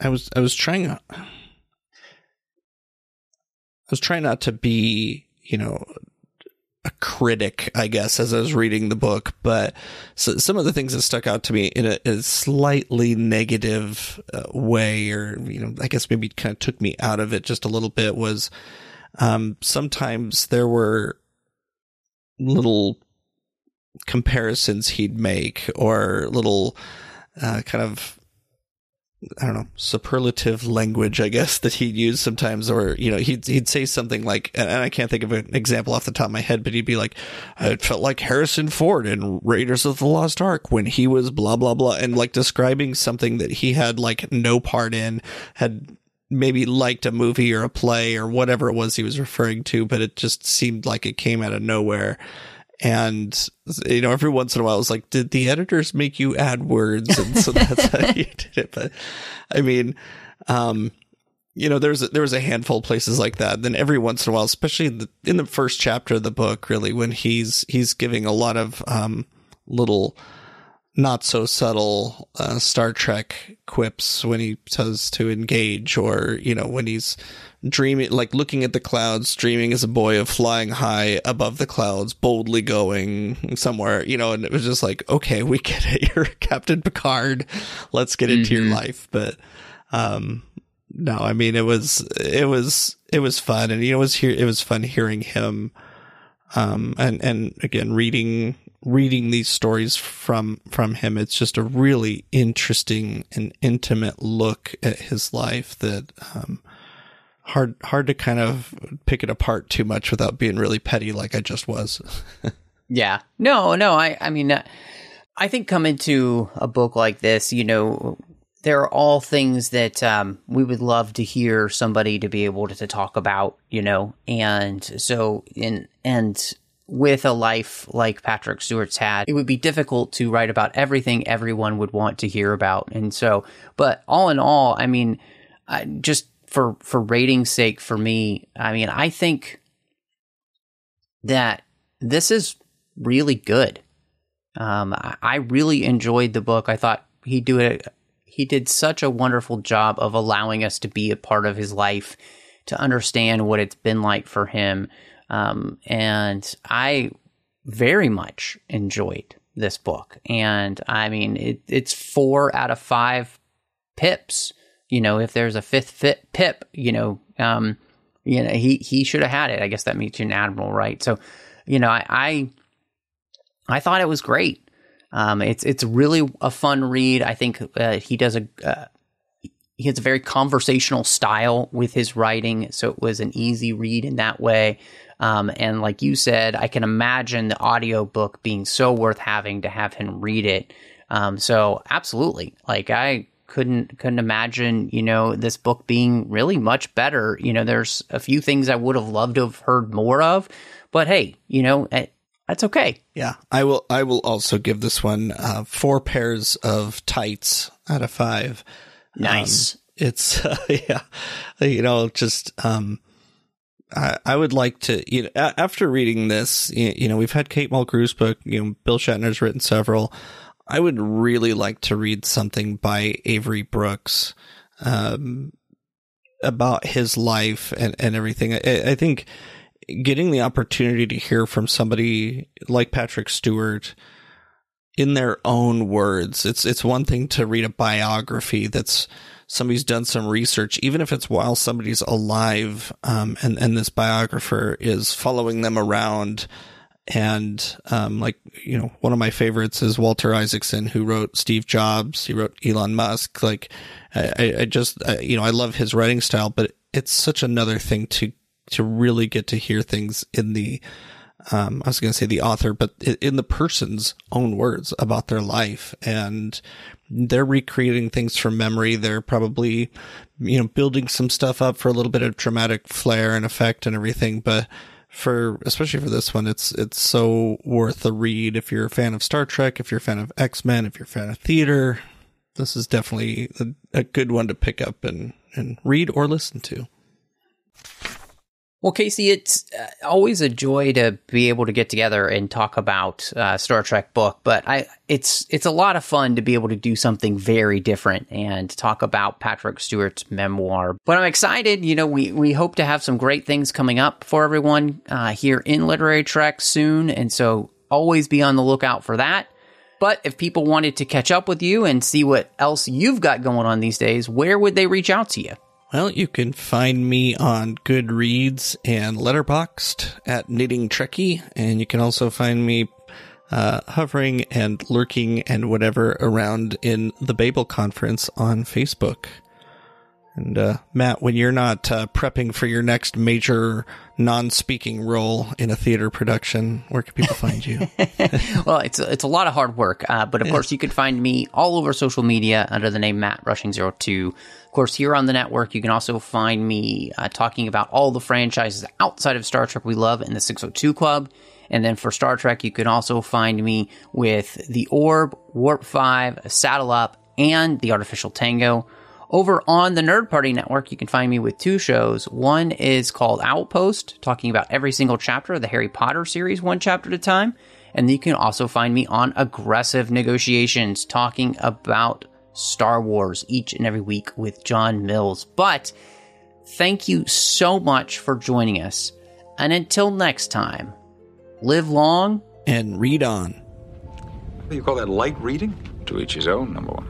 I was I was trying I was trying not to be you know a critic I guess as I was reading the book but so, some of the things that stuck out to me in a, a slightly negative uh, way or you know I guess maybe kind of took me out of it just a little bit was um sometimes there were little comparisons he'd make or little uh, kind of I don't know superlative language I guess [laughs] that he'd use sometimes or you know he'd he'd say something like and I can't think of an example off the top of my head but he'd be like it felt like Harrison Ford in Raiders of the Lost Ark when he was blah blah blah and like describing something that he had like no part in had maybe liked a movie or a play or whatever it was he was referring to, but it just seemed like it came out of nowhere. And you know, every once in a while, I was like, "Did the editors make you add words?" And so that's how [laughs] you did it. But I mean, um, you know, there's a, there was a handful of places like that. Then every once in a while, especially in the, in the first chapter of the book, really, when he's he's giving a lot of um, little not so subtle uh, Star Trek quips when he says to engage, or you know when he's dreaming, like looking at the clouds, dreaming as a boy of flying high above the clouds, boldly going somewhere, you know. And it was just like, okay, we get it. [laughs] You're Captain Picard. Let's get into mm-hmm. your life. But um, no, I mean it was it was it was fun, and you know it was here it was fun hearing him. Um, and and again reading reading these stories from from him it's just a really interesting and intimate look at his life that um, hard hard to kind of pick it apart too much without being really petty like I just was. [laughs] yeah. No, no, I I mean uh, I think coming to a book like this, you know, there are all things that um, we would love to hear somebody to be able to, to talk about, you know, and so in and with a life like Patrick Stewart's had, it would be difficult to write about everything everyone would want to hear about. And so, but all in all, I mean, I, just for for rating's sake, for me, I mean, I think that this is really good. Um, I, I really enjoyed the book. I thought he'd do a he did such a wonderful job of allowing us to be a part of his life, to understand what it's been like for him. Um, and I very much enjoyed this book. And I mean, it, it's four out of five pips. You know, if there's a fifth fit pip, you know, um, you know, he, he should have had it. I guess that makes you an admiral, right? So, you know, I, I, I thought it was great. Um, it's it's really a fun read. I think uh, he does a uh, he has a very conversational style with his writing, so it was an easy read in that way. Um, and like you said, I can imagine the audiobook being so worth having to have him read it. Um, so absolutely, like I couldn't couldn't imagine you know this book being really much better. You know, there's a few things I would have loved to have heard more of, but hey, you know, eh, that's okay. Yeah, I will. I will also give this one uh, four pairs of tights out of five. Nice. Um, it's uh, [laughs] yeah, you know, just um, I, I would like to you know after reading this, you, you know, we've had Kate Mulgrew's book. You know, Bill Shatner's written several. I would really like to read something by Avery Brooks. Um, about his life and, and everything. I, I think getting the opportunity to hear from somebody like Patrick Stewart in their own words. It's it's one thing to read a biography that's somebody's done some research, even if it's while somebody's alive, um, and and this biographer is following them around. And um, like you know, one of my favorites is Walter Isaacson, who wrote Steve Jobs. He wrote Elon Musk. Like, I, I just I, you know, I love his writing style, but it's such another thing to to really get to hear things in the um, I was going to say the author, but in the person's own words about their life. And they're recreating things from memory. They're probably, you know, building some stuff up for a little bit of dramatic flair and effect and everything. But for, especially for this one, it's, it's so worth a read. If you're a fan of Star Trek, if you're a fan of X-Men, if you're a fan of theater, this is definitely a, a good one to pick up and, and read or listen to. Well, Casey, it's uh, always a joy to be able to get together and talk about uh, Star Trek book, but I it's it's a lot of fun to be able to do something very different and talk about Patrick Stewart's memoir. But I'm excited. You know, we we hope to have some great things coming up for everyone uh, here in Literary Trek soon, and so always be on the lookout for that. But if people wanted to catch up with you and see what else you've got going on these days, where would they reach out to you? Well, you can find me on Goodreads and Letterboxd at Knitting Trekkie, and you can also find me uh, hovering and lurking and whatever around in the Babel Conference on Facebook. And uh, Matt, when you're not uh, prepping for your next major non-speaking role in a theater production, where can people find you? [laughs] well, it's a, it's a lot of hard work, uh, but of yeah. course you can find me all over social media under the name Matt Rushing 02 course, here on the network, you can also find me uh, talking about all the franchises outside of Star Trek we love in the 602 Club. And then for Star Trek, you can also find me with The Orb, Warp 5, Saddle Up, and The Artificial Tango. Over on the Nerd Party Network, you can find me with two shows. One is called Outpost, talking about every single chapter of the Harry Potter series, one chapter at a time. And you can also find me on Aggressive Negotiations, talking about Star Wars each and every week with John Mills. But thank you so much for joining us. And until next time, live long and read on. What do you call that light reading? To each his own, number one.